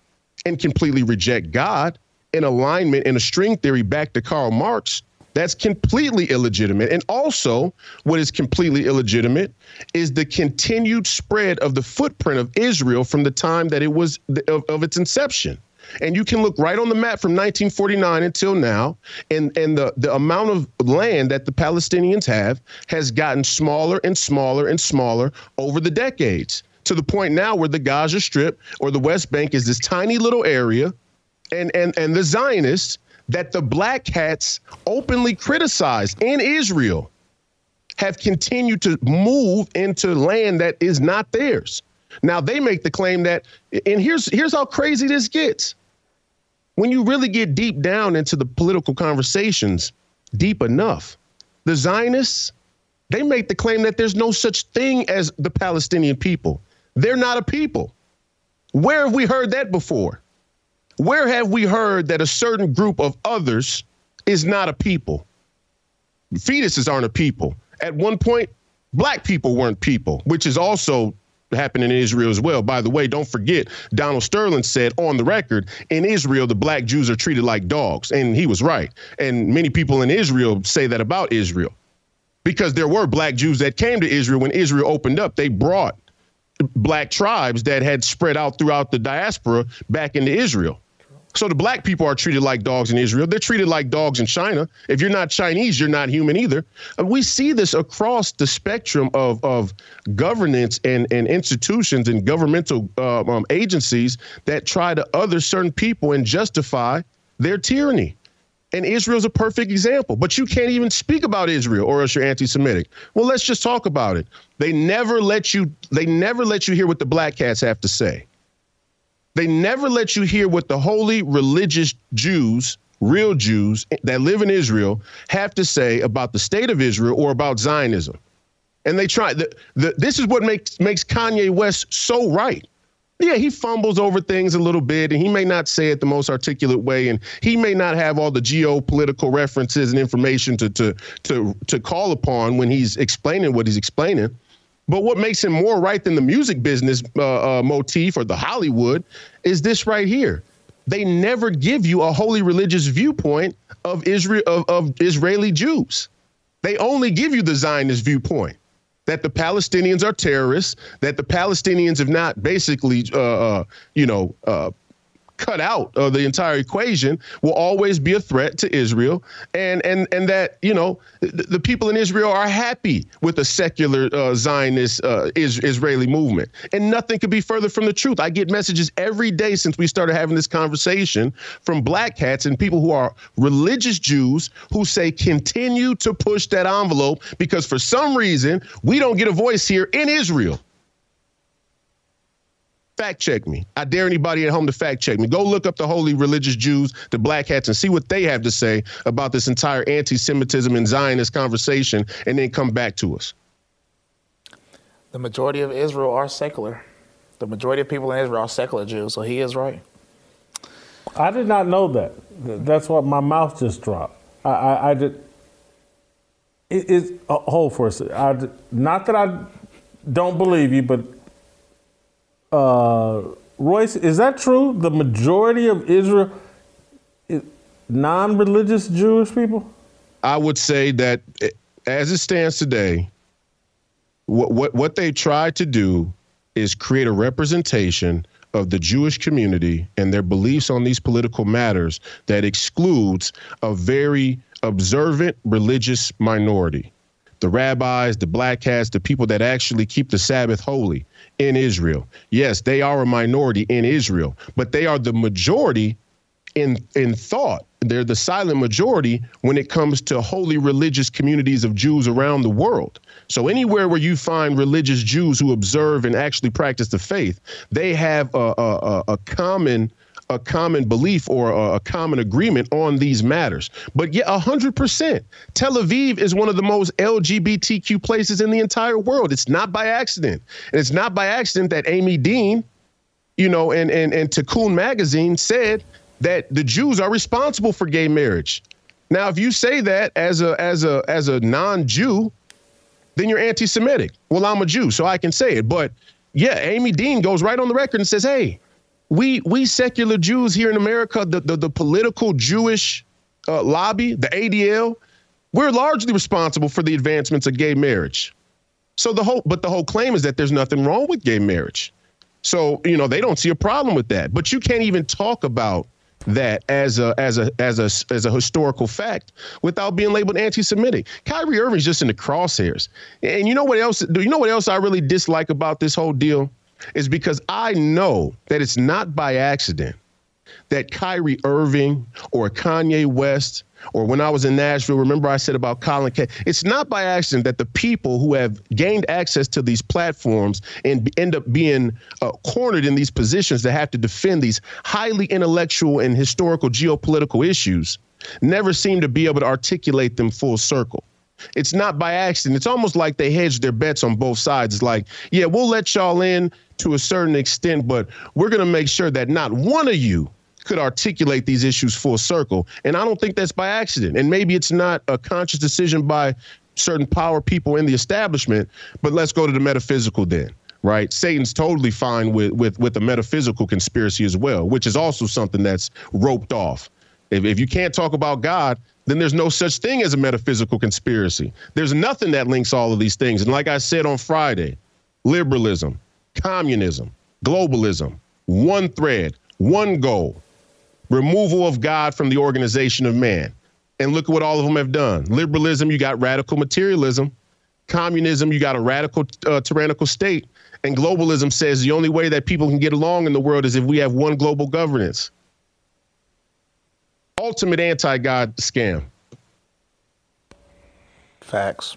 and completely reject God in alignment in a string theory back to Karl Marx. That's completely illegitimate. And also, what is completely illegitimate is the continued spread of the footprint of Israel from the time that it was of, of its inception. And you can look right on the map from 1949 until now, and, and the, the amount of land that the Palestinians have has gotten smaller and smaller and smaller over the decades to the point now where the Gaza Strip or the West Bank is this tiny little area, and, and, and the Zionists that the black hats openly criticized in Israel have continued to move into land that is not theirs. Now they make the claim that, and here's here's how crazy this gets. When you really get deep down into the political conversations, deep enough, the Zionists, they make the claim that there's no such thing as the Palestinian people. They're not a people. Where have we heard that before? Where have we heard that a certain group of others is not a people? Fetuses aren't a people. At one point, black people weren't people, which is also happening in Israel as well. By the way, don't forget, Donald Sterling said on the record, in Israel, the black Jews are treated like dogs. And he was right. And many people in Israel say that about Israel because there were black Jews that came to Israel when Israel opened up. They brought black tribes that had spread out throughout the diaspora back into Israel. So the black people are treated like dogs in Israel. They're treated like dogs in China. If you're not Chinese, you're not human either. Uh, We see this across the spectrum of, of governance and, and institutions and governmental uh, um, agencies that try to other certain people and justify their tyranny. And Israel's a perfect example. But you can't even speak about Israel or else you're anti-Semitic. Well, let's just talk about it. They never let you they never let you hear what the black cats have to say. They never let you hear what the holy religious Jews, real Jews that live in Israel, have to say about the state of Israel or about Zionism. And they try. The, the, this is what makes makes Kanye West so right. yeah, he fumbles over things a little bit, and he may not say it the most articulate way, and he may not have all the geopolitical references and information to to to to call upon when he's explaining what he's explaining. But what makes him more right than the music business uh, uh, motif or the Hollywood is this right here. They never give you a holy religious viewpoint of Israel of, of Israeli Jews. They only give you the Zionist viewpoint that the Palestinians are terrorists, that the Palestinians have not basically, uh, uh, you know, uh, cut out of the entire equation will always be a threat to Israel, and and and that you know the, the people in Israel are happy with a secular uh, Zionist uh, is, Israeli movement, and nothing could be further from the truth. I get messages every day since we started having this conversation from black hats and people who are religious Jews who say continue to push that envelope because for some reason we don't get a voice here in Israel fact check me. I dare anybody at home to fact check me. Go look up the holy religious Jews, the black hats, and see what they have to say about this entire anti Semitism and Zionist conversation, and then come back to us. The majority of Israel are secular. The majority of people in Israel are secular Jews, so he is right. I did not know that. That's what my mouth just dropped. I, I, I did. It is hold for a second. not that I don't believe you, but uh, Royce, is that true? The majority of Israel is non-religious Jewish people. I would say that, as it stands today, what what what they tried to do is create a representation of the Jewish community and their beliefs on these political matters that excludes a very observant religious minority. The rabbis, the black hats, the people that actually keep the Sabbath holy in Israel. Yes, they are a minority in Israel, but they are the majority in in thought. They're the silent majority when it comes to holy religious communities of Jews around the world. So anywhere where you find religious Jews who observe and actually practice the faith, they have a, a, a common a common belief or a, a common agreement on these matters. But yeah, 100%. Tel Aviv is one of the most LGBTQ places in the entire world. It's not by accident. And it's not by accident that Amy Dean, you know, and, and, and Tikkun magazine said that the Jews are responsible for gay marriage. Now, if you say that as a as a as a non-Jew, then you're anti-Semitic. Well, I'm a Jew, so I can say it. But yeah, Amy Dean goes right on the record and says, "Hey, we we secular Jews here in America, the the, the political Jewish uh, lobby, the ADL, we're largely responsible for the advancements of gay marriage. So the whole, but the whole claim is that there's nothing wrong with gay marriage. So you know they don't see a problem with that. But you can't even talk about that as a as a as a as a historical fact without being labeled anti-Semitic. Kyrie Irving's just in the crosshairs. And you know what else? Do you know what else I really dislike about this whole deal? Is because I know that it's not by accident that Kyrie Irving or Kanye West or when I was in Nashville, remember I said about Colin K. It's not by accident that the people who have gained access to these platforms and end up being uh, cornered in these positions that have to defend these highly intellectual and historical geopolitical issues never seem to be able to articulate them full circle. It's not by accident. It's almost like they hedged their bets on both sides. It's like, yeah, we'll let y'all in to a certain extent, but we're going to make sure that not one of you could articulate these issues full circle. And I don't think that's by accident. And maybe it's not a conscious decision by certain power people in the establishment, but let's go to the metaphysical then. Right, Satan's totally fine with with with the metaphysical conspiracy as well, which is also something that's roped off. If, if you can't talk about God, then there's no such thing as a metaphysical conspiracy. There's nothing that links all of these things. And like I said on Friday, liberalism, communism, globalism, one thread, one goal, removal of God from the organization of man. And look at what all of them have done. Liberalism, you got radical materialism. Communism, you got a radical uh, tyrannical state. And globalism says the only way that people can get along in the world is if we have one global governance ultimate anti-God scam. Facts.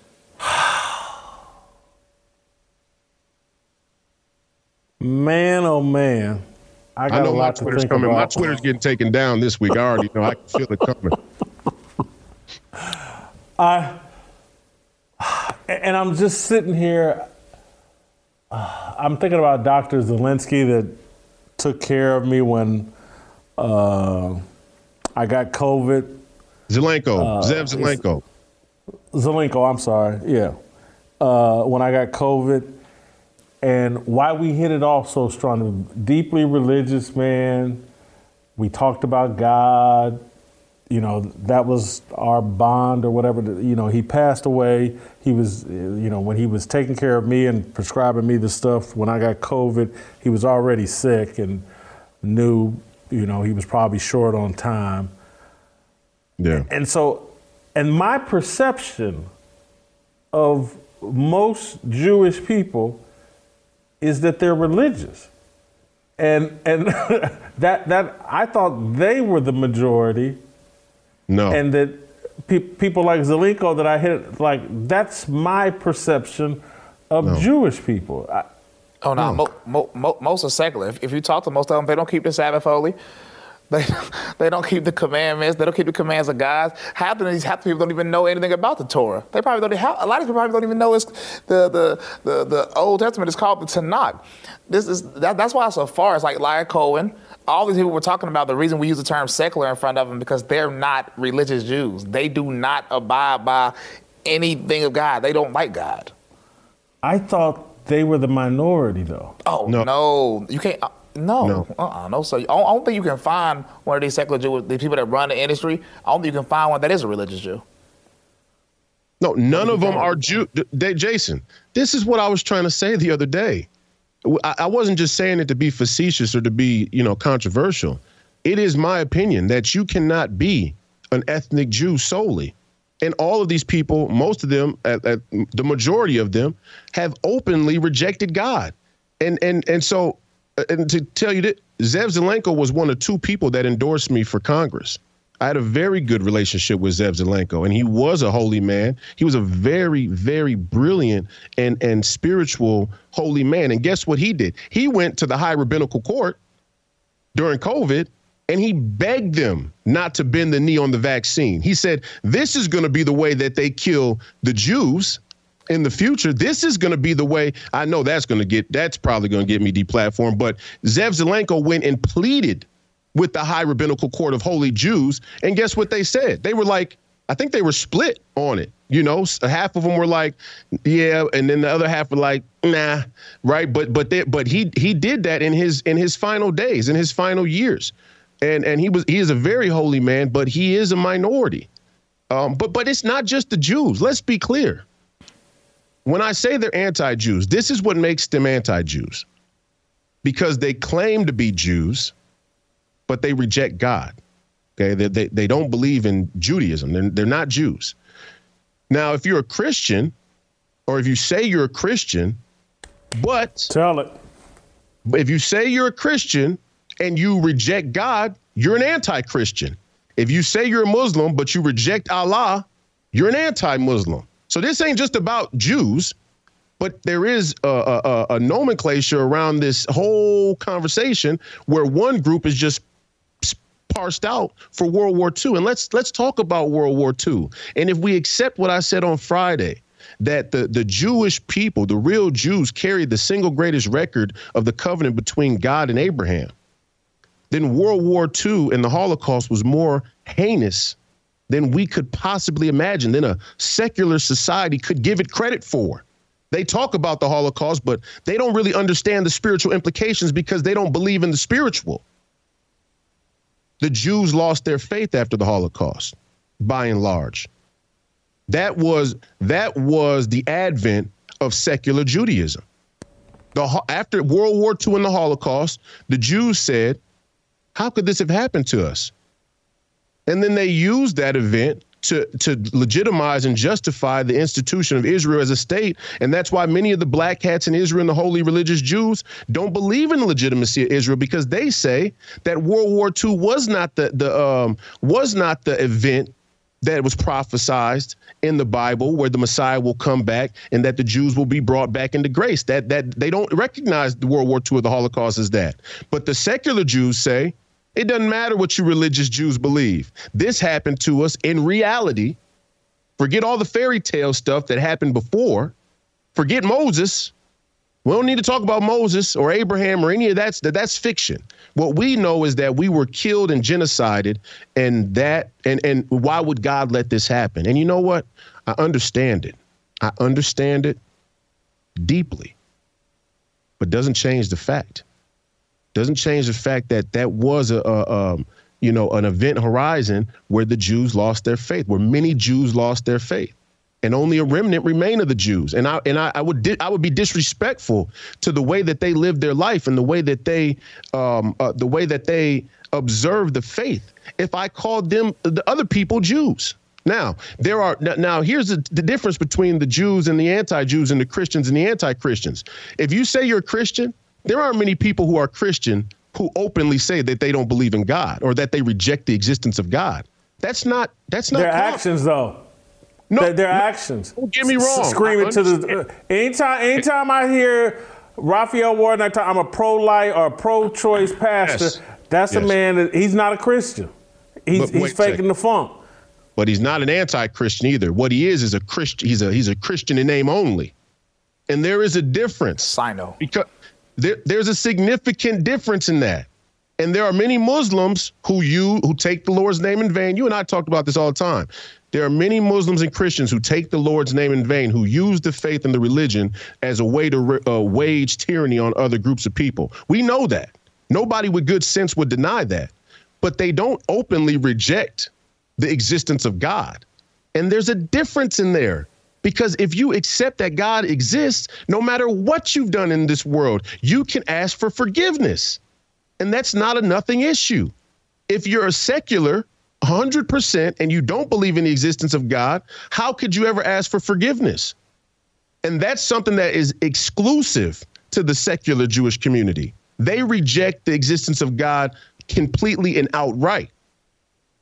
Man, oh man. I, I know my Twitter's coming. About. My Twitter's getting taken down this week. I already know. I can feel it coming. [LAUGHS] I and I'm just sitting here. I'm thinking about Dr. Zelensky that took care of me when uh, I got COVID. Zelenko, Uh, Zev Zelenko. Zelenko, I'm sorry. Yeah. Uh, when I got COVID, and why we hit it off so strong. Deeply religious man. We talked about God. You know, that was our bond or whatever. You know, he passed away. He was, you know, when he was taking care of me and prescribing me the stuff when I got COVID, he was already sick and knew, you know, he was probably short on time. Yeah. And so, and my perception of most Jewish people is that they're religious. And and [LAUGHS] that that I thought they were the majority. No. And that pe- people like Zelenko that I hit like that's my perception of No. Jewish people. I, Oh no, mo- mo- mo- most are secular. If, if you talk to most of them, they don't keep the Sabbath holy. They [LAUGHS] they don't keep the commandments. They don't keep the commands of God. Half of these half the people don't even know anything about the Torah. They probably don't. Have, a lot of people probably don't even know it's the the the, the Old Testament is called the Tanakh. This is that, that's why so far it's like Lyor Cohen. All these people we're talking about. The reason we use the term secular in front of them because they're not religious Jews. They do not abide by anything of God. They don't like God. I thought they were the minority though. Oh no, you can't. Uh, No, No. uh-uh, no. So I don't, I don't think you can find one of these secular Jews, the people that run the industry. I don't think you can find one that is a religious Jew. No, none of them are Jew. They, Jason, this is what I was trying to say the other day. I, I wasn't just saying it to be facetious or to be, you know, controversial. It is my opinion that you cannot be an ethnic Jew solely. And all of these people, most of them, at, at the majority of them, have openly rejected God. And and and so, Uh, and to tell you that Zev Zelenko was one of two people that endorsed me for Congress. I had a very good relationship with Zev Zelenko, and he was a holy man. He was a very, very brilliant and and spiritual holy man. And guess what he did? He went to the high rabbinical court during COVID and he begged them not to bend the knee on the vaccine. He said, This is going to be the way that they kill the Jews in the future. This is going to be the way. I know that's going to get, that's probably going to get me deplatformed. But Zev Zelenko went and pleaded with the high rabbinical court of holy Jews. And guess what they said? They were like, I think they were split on it. You know, half of them were like, yeah, and then the other half were like, nah, right? But but they, but he he did that in his in his final days, in his final years, and and he was he is a very holy man, but he is a minority. Um, but but it's not just the Jews. Let's be clear. When I say they're anti-Jews, this is what makes them anti-Jews, because they claim to be Jews, but they reject God. Okay, they, they, they don't believe in Judaism. They're, they're not Jews. Now, if you're a Christian, or if you say you're a Christian, but tell it. If you say you're a Christian and you reject God, you're an anti-Christian. If you say you're a Muslim but you reject Allah, you're an anti-Muslim. So this ain't just about Jews, but there is a, a, a- nomenclature around this whole conversation where one group is just parsed out for World War II. And let's let's talk about World War II. And if we accept what I said on Friday, that the, the Jewish people, the real Jews, carried the single greatest record of the covenant between God and Abraham, then World War II and the Holocaust was more heinous than we could possibly imagine, than a secular society could give it credit for. They talk about the Holocaust, but they don't really understand the spiritual implications because they don't believe in the spiritual. The Jews lost their faith after the Holocaust, by and large. That was that was the advent of secular Judaism. The after World War II and the Holocaust, the Jews said, "How could this have happened to us?" And then they used that event to, to legitimize and justify the institution of Israel as a state. And that's why many of the black hats in Israel and the holy religious Jews don't believe in the legitimacy of Israel because they say that World War II was not the, the um, was not the event that was prophesized in the Bible where the Messiah will come back and that the Jews will be brought back into grace. That that they don't recognize the World War II or the Holocaust as that. But the secular Jews say it doesn't matter what you religious Jews believe. This happened to us in reality. Forget all the fairy tale stuff that happened before. Forget Moses. We don't need to talk about Moses or Abraham or any of that. That that's fiction. What we know is that we were killed and genocided, and that and and why would God let this happen? And you know what? I understand it. I understand it deeply, but doesn't change the fact. Doesn't change the fact that that was a, a um, you know an event horizon where the Jews lost their faith, where many Jews lost their faith and only a remnant remain of the Jews. And I and I, I would di- I would be disrespectful to the way that they lived their life and the way that they um, uh, the way that they observed the faith if I called them the other people Jews. Now there are now here's the, the difference between the Jews and the anti-Jews and the Christians and the anti-Christians. If you say you're a Christian, there aren't many people who are Christian who openly say that they don't believe in God or that they reject the existence of God. That's not that's not Their common. actions, though. No, their, their actions. Don't get me wrong. Screaming to the. Uh, anytime, anytime I hear Raphael Warnock, I talk, I'm a pro-life or a pro-choice pastor. Yes. That's a man that he's not a Christian. He's, But he's faking the funk. but he's not an anti-Christian either. What he is is a Christian. He's a he's a Christian in name only, and there is a difference. I know Because there, there's a significant difference in that, and there are many Muslims who you who take the Lord's name in vain. You and I talked about this all the time. There are many Muslims and Christians who take the Lord's name in vain, who use the faith and the religion as a way to uh, wage tyranny on other groups of people. We know that. Nobody with good sense would deny that, but they don't openly reject the existence of God. And there's a difference in there. Because if you accept that God exists, no matter what you've done in this world, you can ask for forgiveness. And that's not a nothing issue. If you're a secular, 100%, and you don't believe in the existence of God, how could you ever ask for forgiveness? And that's something that is exclusive to the secular Jewish community. They reject the existence of God completely and outright.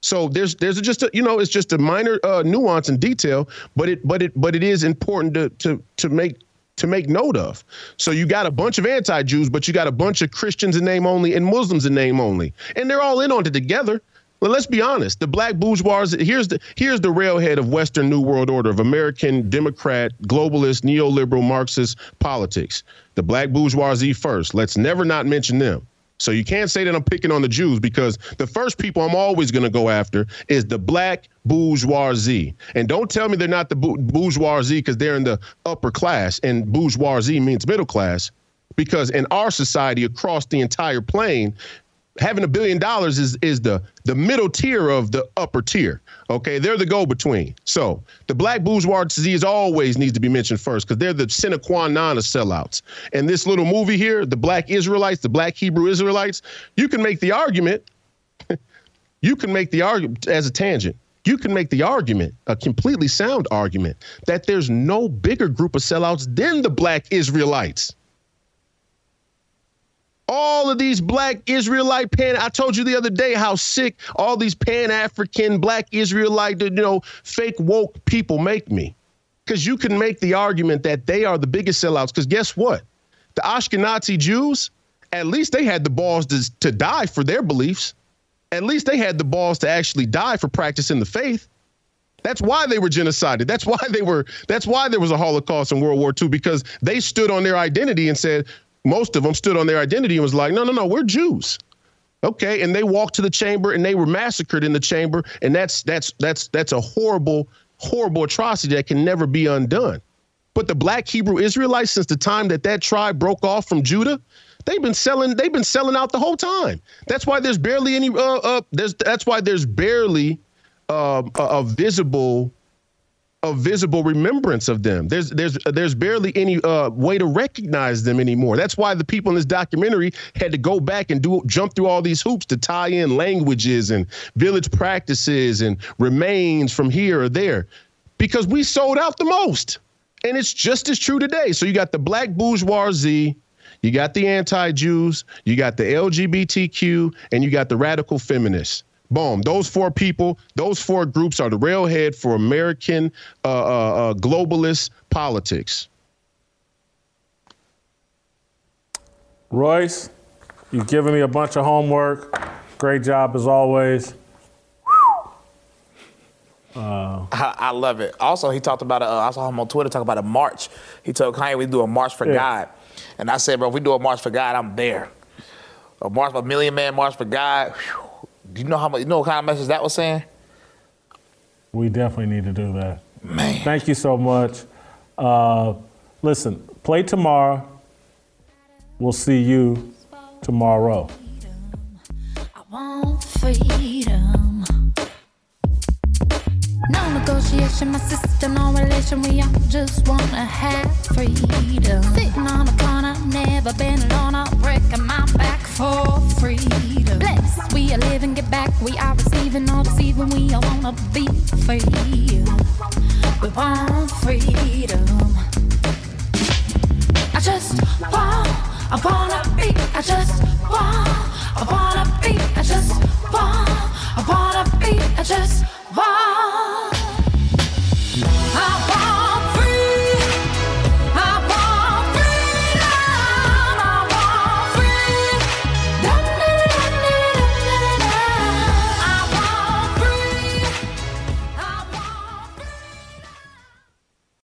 So there's there's just a you know it's just a minor uh, nuance and detail, but it but it but it is important to to to make to make note of. So you got a bunch of anti-Jews, but you got a bunch of Christians in name only and Muslims in name only, and they're all in on it together. Well, let's be honest. The black bourgeoisie here's the here's the railhead of Western New World Order of American Democrat, globalist, neoliberal, Marxist politics. The black bourgeoisie first. Let's never not mention them. So you can't say that I'm picking on the Jews because the first people I'm always going to go after is the black bourgeoisie. And don't tell me they're not the bourgeoisie because they're in the upper class and bourgeoisie means middle class. Because in our society across the entire plane, having a billion dollars is is the the middle tier of the upper tier. Okay, they're the go between. So the black bourgeoisie is always needs to be mentioned first because they're the sine qua non of sellouts. And this little movie here, the black Israelites, the black Hebrew Israelites, you can make the argument. [LAUGHS] you can make the argument as a tangent. You can make the argument, a completely sound argument, that there's no bigger group of sellouts than the black Israelites all of these black Israelite pan. I told you the other day how sick all these Pan African black Israelite, you know, fake woke people make me. Because you can make the argument that they are the biggest sellouts. Because guess what? The Ashkenazi Jews, at least they had the balls to, to die for their beliefs. At least they had the balls to actually die for practicing the faith. That's why they were genocided. That's [LAUGHS] why they were. That's why there was a Holocaust in World War II because they stood on their identity and said, most of them stood on their identity and was like, no, no, no, we're Jews. Okay, and they walked to the chamber and they were massacred in the chamber, and that's that's that's that's a horrible, horrible atrocity that can never be undone. But the black Hebrew Israelites, since the time that that tribe broke off from Judah, they've been selling. They've been selling out the whole time. That's why there's barely any. Uh, uh, there's that's why there's barely um, a, a visible a visible remembrance of them. There's there's there's barely any uh, way to recognize them anymore. That's why the people in this documentary had to go back and do jump through all these hoops to tie in languages and village practices and remains from here or there, because we sold out the most, and it's just as true today. So you got the black bourgeoisie. You got the anti-Jews, you got the LGBTQ, and you got the radical feminists. Boom. Those four people, those four groups are the railhead for American uh, uh, uh, globalist politics. Royce, you've given me a bunch of homework. Great job as always. Uh, I, I love it. Also, he talked about, a, uh, I saw him on Twitter talk about a march. He told Kanye we do a march for Yeah. God. And I said, bro, if we do a March for God, I'm there. A March, a million man March for God. whew, Do you know how much? You know what kind of message that was saying? We definitely need to do that. Man. Thank you so much. Uh, listen, play tomorrow. We'll see you tomorrow. want freedom. No negotiation, my sister, no relation. We all just wanna have freedom. Sitting on a corner, never been alone. I'm breaking my back for freedom. Blessed, we are living, get back. We are receiving, no deceiving. We all wanna be free. We want freedom. I just want, I wanna be, I just want, I wanna be, I just want, I wanna be, I just